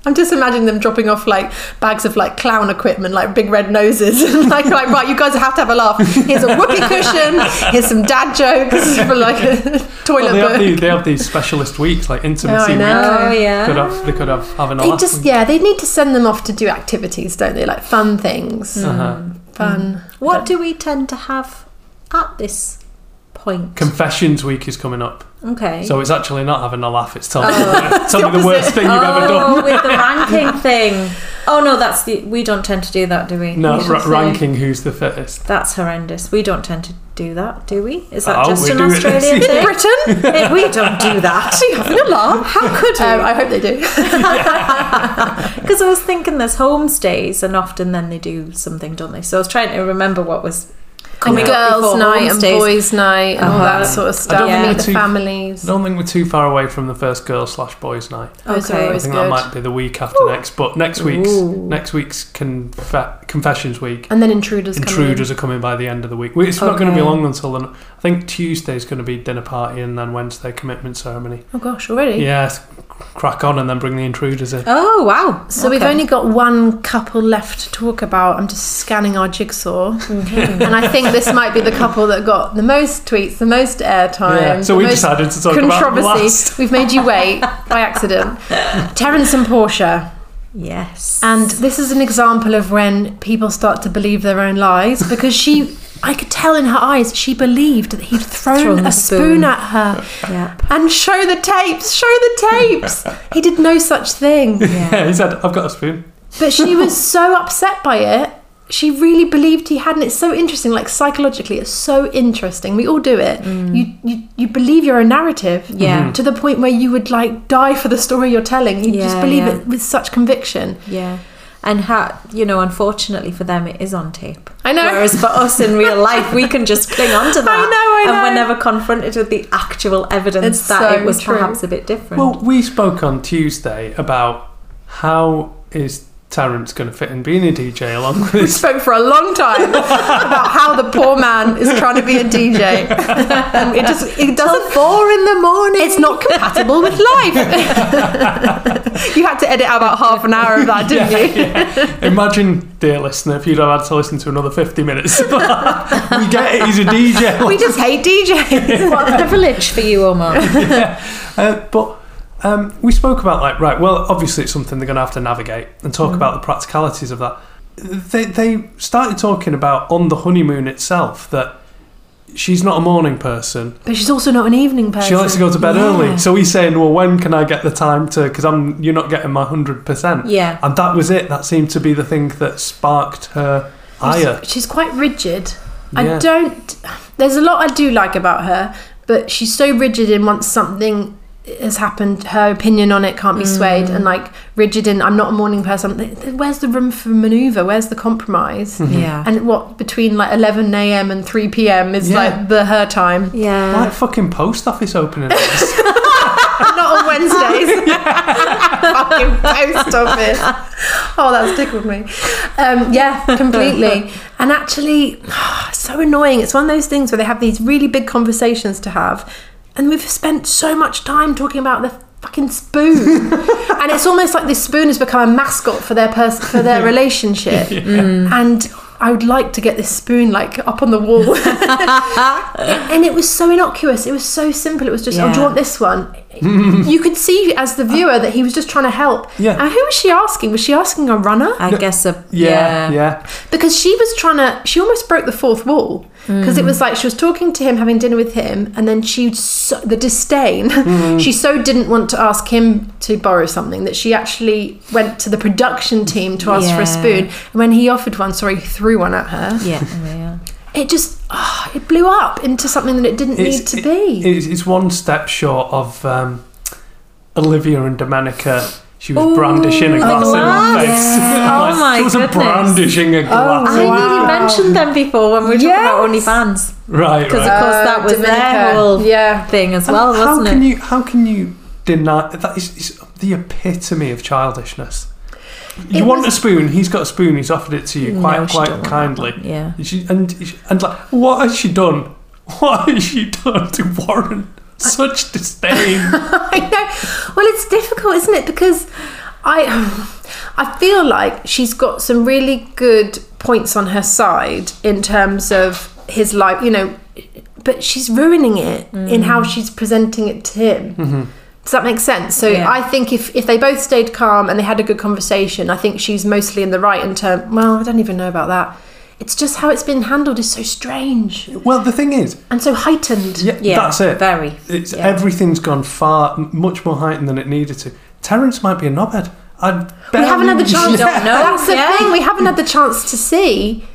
I'm just imagining them dropping off like bags of like clown equipment, like big red noses, and like, like right, you guys have to have a laugh. Here's a whoopee cushion. Here's some dad jokes for like a toilet
Well, they have,
book.
these, they have these specialist weeks like intimacy
Oh, I know.
week.
Oh, yeah.
Could have they could have having a
They
laugh.
just
week.
yeah, they need to send them off to do activities, don't they? Like fun things,
Uh-huh.
fun.
What do we tend to have at this point?
Confessions week is coming up,
okay.
so it's actually not having a laugh. It's telling, me, telling me the worst
opposite.
thing you've ever done.
oh, with the ranking thing. Oh no, that's the. We don't tend to do that, do we?
No,
You
ra- ranking who's the fittest.
That's horrendous. We don't tend to do that, do we? Is that
Oh,
just
we
an
do it.
Australian
In?
Britain,
Eh, we don't do that.
are you having a laugh?
How could we?
Um, I hope they do.
Because I was thinking there's homestays, and often then they do something, don't they? So I was trying to remember what was coming up
girls' night and boys' night and all that
Uh-huh.
sort of
I
stuff.
don't
think
Meet the
too-
families.
I don't think we're too far away from the first girls slash boys night.
Those
Okay.
I think
good.
that might be the week after next. But next week's next week's confe- confessions week.
And then intruders. coming.
Intruders are coming by the end of the week. It's not going to be long until then. I think Tuesday's going to be dinner party and then Wednesday commitment ceremony.
Oh gosh, already.
Yeah, s- crack on and then bring the intruders in.
Oh wow!
So we've only got one couple left to talk about. I'm just scanning our jigsaw, and I think this might be the couple that got the most tweets, the most airtime.
Yeah, so
the
we
most
decided to talk about them
controversy.
last.
We've made you wait by accident. Terence and Portia,
Yes.
and this is an example of when people start to believe their own lies because she. I could tell in her eyes she believed that he'd thrown,
Thrown
a spoon.
spoon.
at her.
Yep.
And show the tapes, show the tapes. he did no such thing.
Yeah, he said, "I've got a spoon."
But she was so upset by it. She really believed he had and It's so interesting. Like psychologically, it's so interesting. We all do it. You, you you believe your own narrative.
Mm. Yeah.
To the point where you would like die for the story you're telling. You just believe
yeah.
it with such conviction.
Yeah. And how, you know, unfortunately for them, it is on tape.
I know.
Whereas for us in real life, we can just cling on to that.
know, I know.
And we're never confronted with the actual evidence
It's
that
so
it was
true.
perhaps a bit different.
Well, we spoke on Tuesday about how is Terence going to fit in being a DJ along with
We
his
spoke for a long time about how the poor man is trying to be a DJ. and it just it doesn't
four in the morning.
it's not compatible with life. you had to edit out about half an hour of that, didn't you?
Yeah. Imagine, dear listener, if you'd have had to listen to another 50 minutes. we get it, he's a DJ.
We just hate DJs.
what a privilege for you, Omar.
Uh, but um, we spoke about, like, right, well, obviously it's something they're going to have to navigate and talk about the practicalities of that. They, they started talking about on the honeymoon itself that she's not a morning person.
But she's also not an evening person.
She likes to go to bed
Yeah.
early. So he's saying, "Well, when can I get the time to? Because I'm, you're not getting my hundred percent."
Yeah.
And that was it. That seemed to be the thing that sparked her ire.
She's, quite rigid.
Yeah.
I don't. There's a lot I do like about her, but she's so rigid in once something has happened, her opinion on it can't be swayed,
Mm.
and like rigid in I'm not a morning person. Where's the room for manoeuvre? Where's the compromise?
Mm-hmm.
Yeah.
And what between like 11 a.m. and 3 p.m. is
Yeah.
like the her time.
Yeah.
Like fucking post office opening.
Not on Wednesdays. Fucking post office. Oh, that tickled me. Um, yeah, completely. And actually, so annoying. It's one of those things where they have these really big conversations to have, and we've spent so much time talking about the fucking spoon, and it's almost like this spoon has become a mascot for their pers- for their relationship. Mm. And I would like to get this spoon like up on the wall. and it was so innocuous. It was so simple. It was just, oh, do you want this one? you could see as the viewer that he was just trying to help.
Yeah.
And who was she asking? Was she asking a runner?
I guess a
yeah, yeah.
Because she was trying to, she almost broke the fourth wall. Because it was like she was talking to him, having dinner with him, and then she, so, the disdain, she so didn't want to ask him to borrow something that she actually went to the production team to ask for a spoon. And when he offered one, sorry, he threw one at her.
Yeah. yeah.
It just, ah, it blew up into something that it didn't need to
it-
be.
It's, it's one step short of um, Olivia and Domenica. She was brandishing a glass in
glass.
my face.
Yeah.
Like,
Oh my
She wasn't
goodness.
brandishing a glass.
I nearly mentioned them before when we were talking about OnlyFans.
right,
Because,
right.
of course, that
Uh,
was their whole
Yeah.
thing as well,
how
wasn't how
can
it?
you how can you deny that is, is the epitome of childishness you
It
want
was-
a spoon he's got a spoon he's offered it to you quite
No,
quite
don't want that
kindly
one, yeah.
she, and and like what has she done what has she done to warrant such disdain
I know. Well, it's difficult, isn't it? Because I, I feel like she's got some really good points on her side in terms of his life. You know, but she's ruining it in mm. how she's presenting it to him. Mm-hmm. Does that make sense? So
Yeah.
I think if, if they both stayed calm and they had a good conversation, I think she's mostly in the right in term. Well, I don't even know about that. It's just how it's been handled is so strange
well the thing is
and so heightened.
yeah,
Yeah,
that's it
very.
it's
Yeah.
everything's gone far much more heightened than it needed to Terence might be a knobhead I
We haven't had the chance.
don't know.
That's the
Yeah.
thing. We haven't had the chance to see.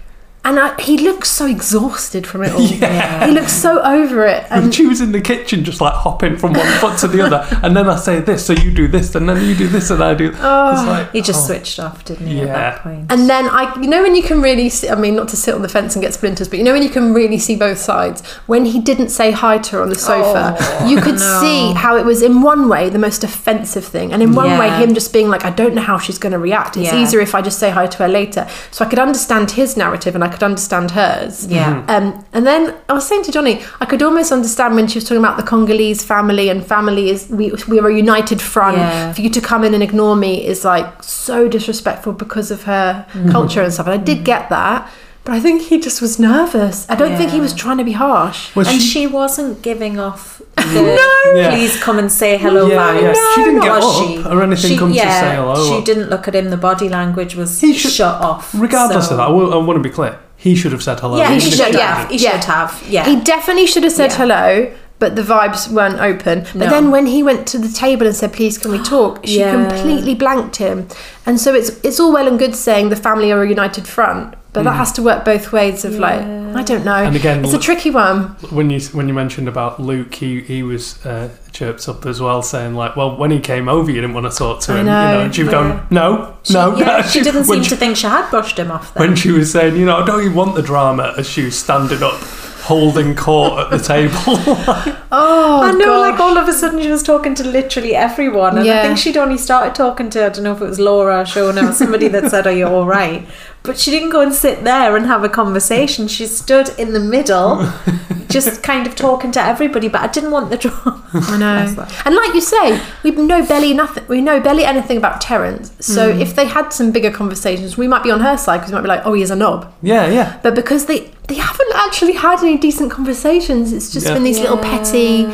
And I, he looks so exhausted from it all.
Yeah.
He looks so over it.
And
And
she was in the kitchen just like hopping from one foot to the other. And then I say this, so you do this, and then you do this, and I do. Oh, it's like,
He just
oh.
switched off, didn't he, at
Yeah.
that point?
and then I, you know, when you can really, see, I mean, not to sit on the fence and get splinters, but you know, when you can really see both sides. When he didn't say hi to her on the sofa, oh. you could see how it was in one way the most offensive thing, and in one way him just being like, I don't know how she's going to react. It's
Yeah.
easier if I just say hi to her later. So I could understand his narrative and I could understand hers.
Yeah.
Um, and then I was saying to Johnny, I could almost understand when she was talking about the Congolese family and family is we we are a united front.
Yeah.
For you to come in and ignore me is like so disrespectful because of her
Mm-hmm.
culture and stuff. And I did get that, but I think he just was nervous. I don't think he was trying to be harsh.
Was
and
she-
she wasn't giving off the
No!
Yeah.
please come and say hello
Yeah,
vibes.
yeah. She didn't get up
she?
or anything
She-
come to
yeah,
say hello.
She didn't look at him. The body language was
He should-
shut off.
Regardless
so-
of that, I, will, I want to be clear. He should have said hello.
Yeah, he
even if
should
she
have.
didn't.
He should have. Yeah.
He definitely should have said
Yeah.
hello, but the vibes weren't open. But
No.
then when he went to the table and said, "Please, can we talk?" She
Yeah.
completely blanked him. And so it's it's all well and good saying the family are a united front, but that has to work both ways. Of like, I don't know.
Mm. And again,
it's a tricky one.
When you when you mentioned about Luke, he he was uh, chirped up as well, saying like, "Well, when he came over, you didn't want to talk to him."
know,
you know, and she was
yeah.
going, "No,
She,
no."
yeah, she didn't seem
she-
to think she had brushed him off. Then.
when she was saying, you know, I don't even want the drama as she was standing up, holding court at the table.
Oh,
I know,
gosh.
like all of a sudden she was talking to literally everyone, and I think she'd only started talking to I don't know if it was Laura or Shona or somebody that said, "Are you all right?" But she didn't go and sit there and have a conversation. She stood in the middle, just kind of talking to everybody. But I didn't want the drama.
I know. And like you say, we know barely nothing. We know barely anything about Terence. So
Mm.
if they had some bigger conversations, we might be on her side because we might be like, "Oh, he's a knob."
Yeah, yeah.
But because they they haven't actually had any decent conversations, it's just
Yeah.
been these little petty.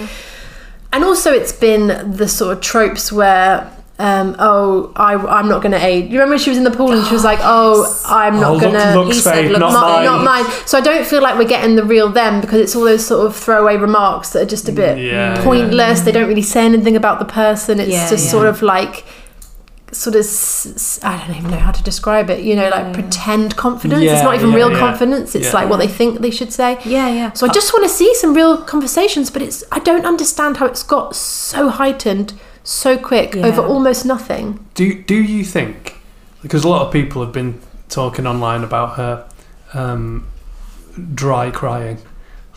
And also, it's been the sort of tropes where. Um, oh, I, I'm not going to aid. You remember she was in the pool and she was like, "Oh, I'm
Oh,
not
look-
going to."
looks fade, not
not,
mine.
not mine. So I don't feel like we're getting the real them because it's all those sort of throwaway remarks that are just a bit
Yeah,
pointless. They don't really say anything about the person. It's
Yeah,
just
yeah.
sort of like sort of I don't even know how to describe it. You know, like pretend confidence. it's not even
yeah,
real
yeah.
confidence. It's
Yeah.
like what they think they should say.
Yeah, yeah.
So I just want to see some real conversations, but it's I don't understand how it's got so heightened so quick
Yeah.
over almost nothing.
Do do you think? Because a lot of people have been talking online about her um, dry crying.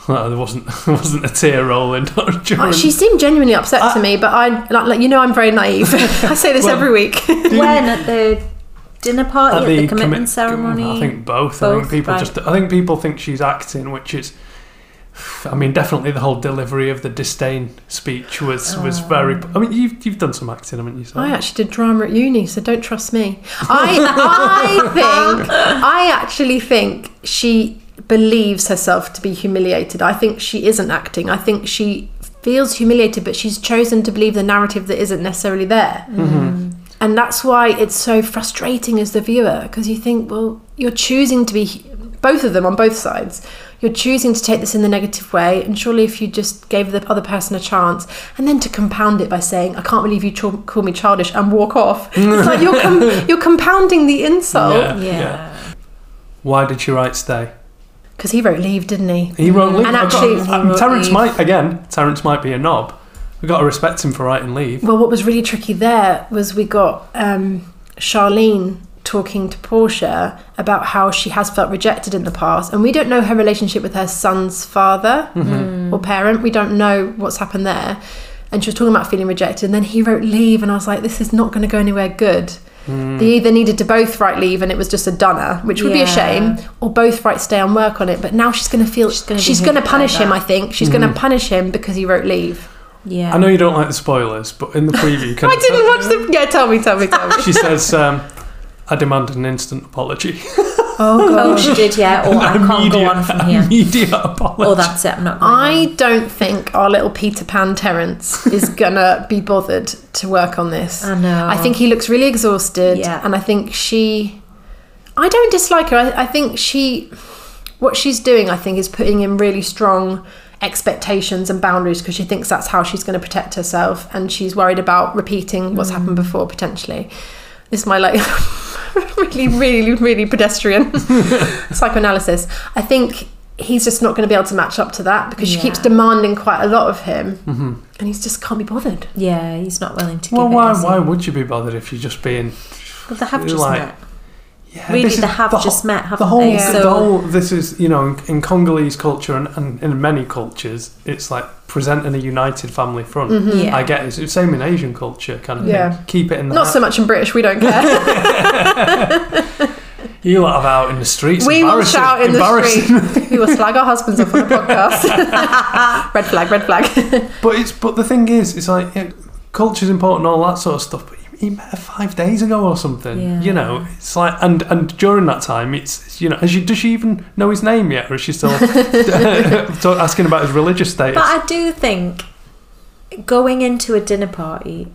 Well, there wasn't there wasn't a tear rolling during.
Uh, She seemed genuinely upset to me, but I like, like you know I'm very naive. I say this
Well,
every week.
when at the dinner party, at the,
commit-
commitment ceremony?
I think both. I think people
right.
just. I think people think she's acting, which is. I mean, definitely the whole delivery of the disdain speech was was very. Oh. I mean, you've you've done some acting, haven't you?
I actually did drama at uni, so don't trust me. I, I think, I actually think she believes herself to be humiliated. I think she isn't acting. I think she feels humiliated, but she's chosen to believe the narrative that isn't necessarily there. Mm-hmm. And that's why it's so frustrating as the viewer, because you think, well, you're choosing to be, both of them on both sides, you're choosing to take this in the negative way. And surely if you just gave the other person a chance, and then to compound it by saying, I can't believe you ch- call me childish and walk off, it's like you're, com- you're compounding the insult.
Yeah,
Yeah.
Why did she write stay?
Because he wrote leave, didn't he?
He wrote leave.
And
I've got-
actually-
um, Terence
leave.
might again. Terence might be a knob. We've got to respect him for writing leave.
Well, what was really tricky there was we got um, Charlene talking to Portia about how she has felt rejected in the past, and we don't know her relationship with her son's father mm-hmm. or parent. We don't know what's happened there. And she was talking about feeling rejected, and then he wrote leave, and I was like, this is not going to go anywhere good. Mm. They either needed to both write leave, and it was just a dunner, which would be a shame, or both write stay and work on it. But now she's going to feel she's
gonna
going
be
to
hit by
punish him. I think she's going to mm-hmm. punish him because he wrote leave.
Yeah.
I know you don't like the spoilers, but in the preview, can
I didn't watch the. Yeah, tell me, tell me, tell me.
She says, um, "I demand an instant apology."
Oh, God, oh, she did, yeah. Or I can't go
Immediate-
on from here.
Immediate apology.
Oh, that's it. I'm not going
I
on.
don't think our little Peter Pan Terence is gonna be bothered to work on this.
I know.
I think he looks really exhausted,
Yeah.
and I think she. I don't dislike her. I, I think she, what she's doing, I think, is putting in really strong expectations and boundaries because she thinks that's how she's going to protect herself, and she's worried about repeating what's mm. happened before potentially. This is my like really, really, really pedestrian psychoanalysis. I think he's just not going to be able to match up to that because she keeps demanding quite a lot of him, mm-hmm. and he's just can't be bothered.
Yeah, he's not willing to
Well,
give
why?
it. is he?
Why would you be bothered if you're just being?
Well, they have just
like-
met.
Yeah,
Really,
this is
they have
the
just
whole-
met, haven't
whole,
they?
The
So-
whole. This is you know in, in Congolese culture and, and in many cultures, it's like presenting a united family front. Mm-hmm.
Yeah.
I get it. It's the same in Asian culture, kind of
Yeah.
thing. Keep it in the
Not
house.
so much in British, we don't care.
You lot have out in the streets.
we will shout in the
embarrassing.
street. we will slag our husbands off on a podcast. red flag, red flag.
But it's but the thing is, it's like yeah, culture's important, all that sort of stuff. But he met her five days ago or something.
Yeah.
You know, it's like and and during that time, it's you know, she, does she even know his name yet, or is she still asking about his religious status?
But I do think going into a dinner party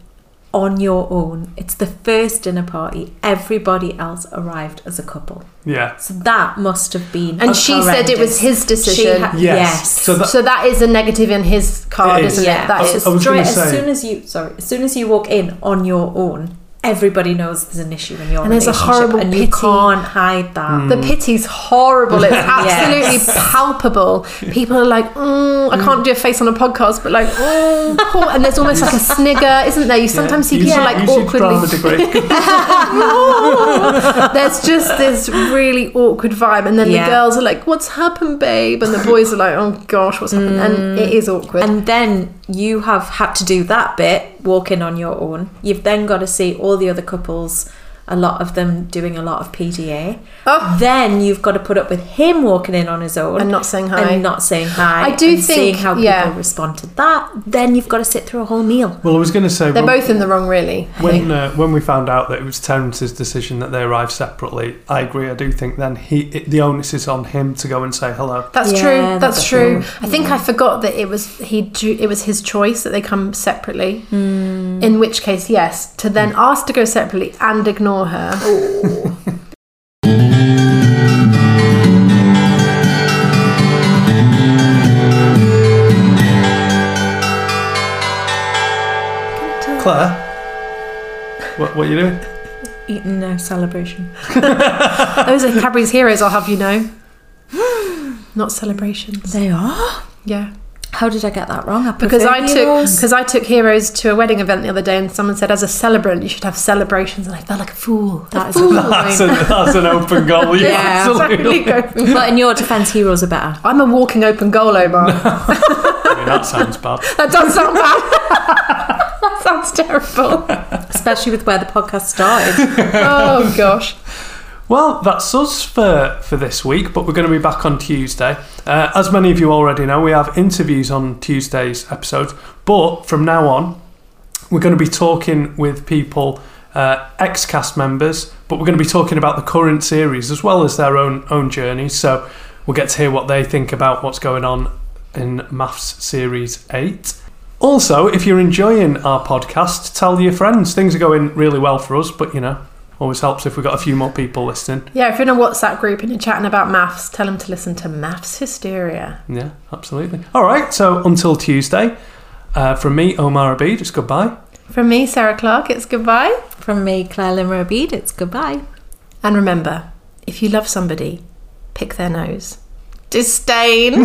on your own, it's the first dinner party. Everybody else arrived as a couple.
yeah.
So that must have been.
And she said it was
horrendous.
his
She
decision.
ha-
Yes.
yes.
So that-
so that is a negative in his card,
It is.
isn't
yeah,
it? That
I was-
is.
I was
straight
gonna
as soon as you sorry, as soon as you walk in on your own, everybody knows there's an issue in your
And there's a
relationship,
horrible
and you can't hide that.
Hmm.
The pity's horrible. It's absolutely palpable. People are like, mm, I can't do a face on a podcast, but like, oh, poor. And there's almost like a snigger, isn't there? You sometimes see people
should-
like
you
awkwardly.
degree.
There's just this really awkward vibe, and then
Yeah.
the girls are like, "What's happened, babe?" And the boys are like, "Oh gosh, what's happened?" And it is awkward.
And then you have had to do that bit, walk in on your own. You've then got to see all the other couples a lot of them doing a lot of PDA.
Oh.
Then you've got to put up with him walking in on his own
And not saying hi.
and not saying hi.
I do
and
think-
seeing how people respond to that. Then you've got to sit through a whole meal.
Well, I was going to say
They're
when,
both in the wrong, really.
When uh, when we found out that it was Terence's decision that they arrived separately. I agree. I do think then he it, the onus is on him to go and say hello.
That's
Yeah,
true. That's,
that's
true.
true.
I think I forgot that it was he. It was his choice that they come separately.
Hmm.
In which case, yes, to then ask to go separately and ignore her.
Claire, what what are you doing?
Eating no celebration.
Those are Cadbury's heroes. I'll have you know. Not celebrations.
They are.
Yeah.
How did I get that wrong? I
Because
prefer
I took
heroes.
because I took heroes to a wedding event the other day, and someone said, as a celebrant, you should have celebrations, and I felt like a fool.
That
a
is a
fool.
That's, a, that's an open goal. Yeah,
Yeah,
absolutely.
Exactly.
But in your defence, heroes are better.
I'm a walking open goal, Omar.
I mean, that sounds bad.
that does sound bad. that sounds terrible.
Especially with where the podcast started.
Oh gosh.
Well, that's us for, for this week, but we're going to be back on Tuesday. Uh, as many of you already know, we have interviews on Tuesday's episodes, but from now on, we're going to be talking with people, uh, ex cast members, but we're going to be talking about the current series as well as their own own journeys. So we'll get to hear what they think about what's going on in MAFS Series 8. Also, if you're enjoying our podcast, tell your friends. Things are going really well for us, but you know, always helps if we've got a few more people listening.
Yeah, if you're in a WhatsApp group and you're chatting about MAFS, tell them to listen to MAFS Hysteria.
Yeah, absolutely. All right, so until Tuesday, uh, from me, Omar Abid, it's goodbye.
From me, Sarah Clark, it's goodbye.
From me, Claire Limmer Abid, it's goodbye.
And remember, if you love somebody, pick their nose. Disdain.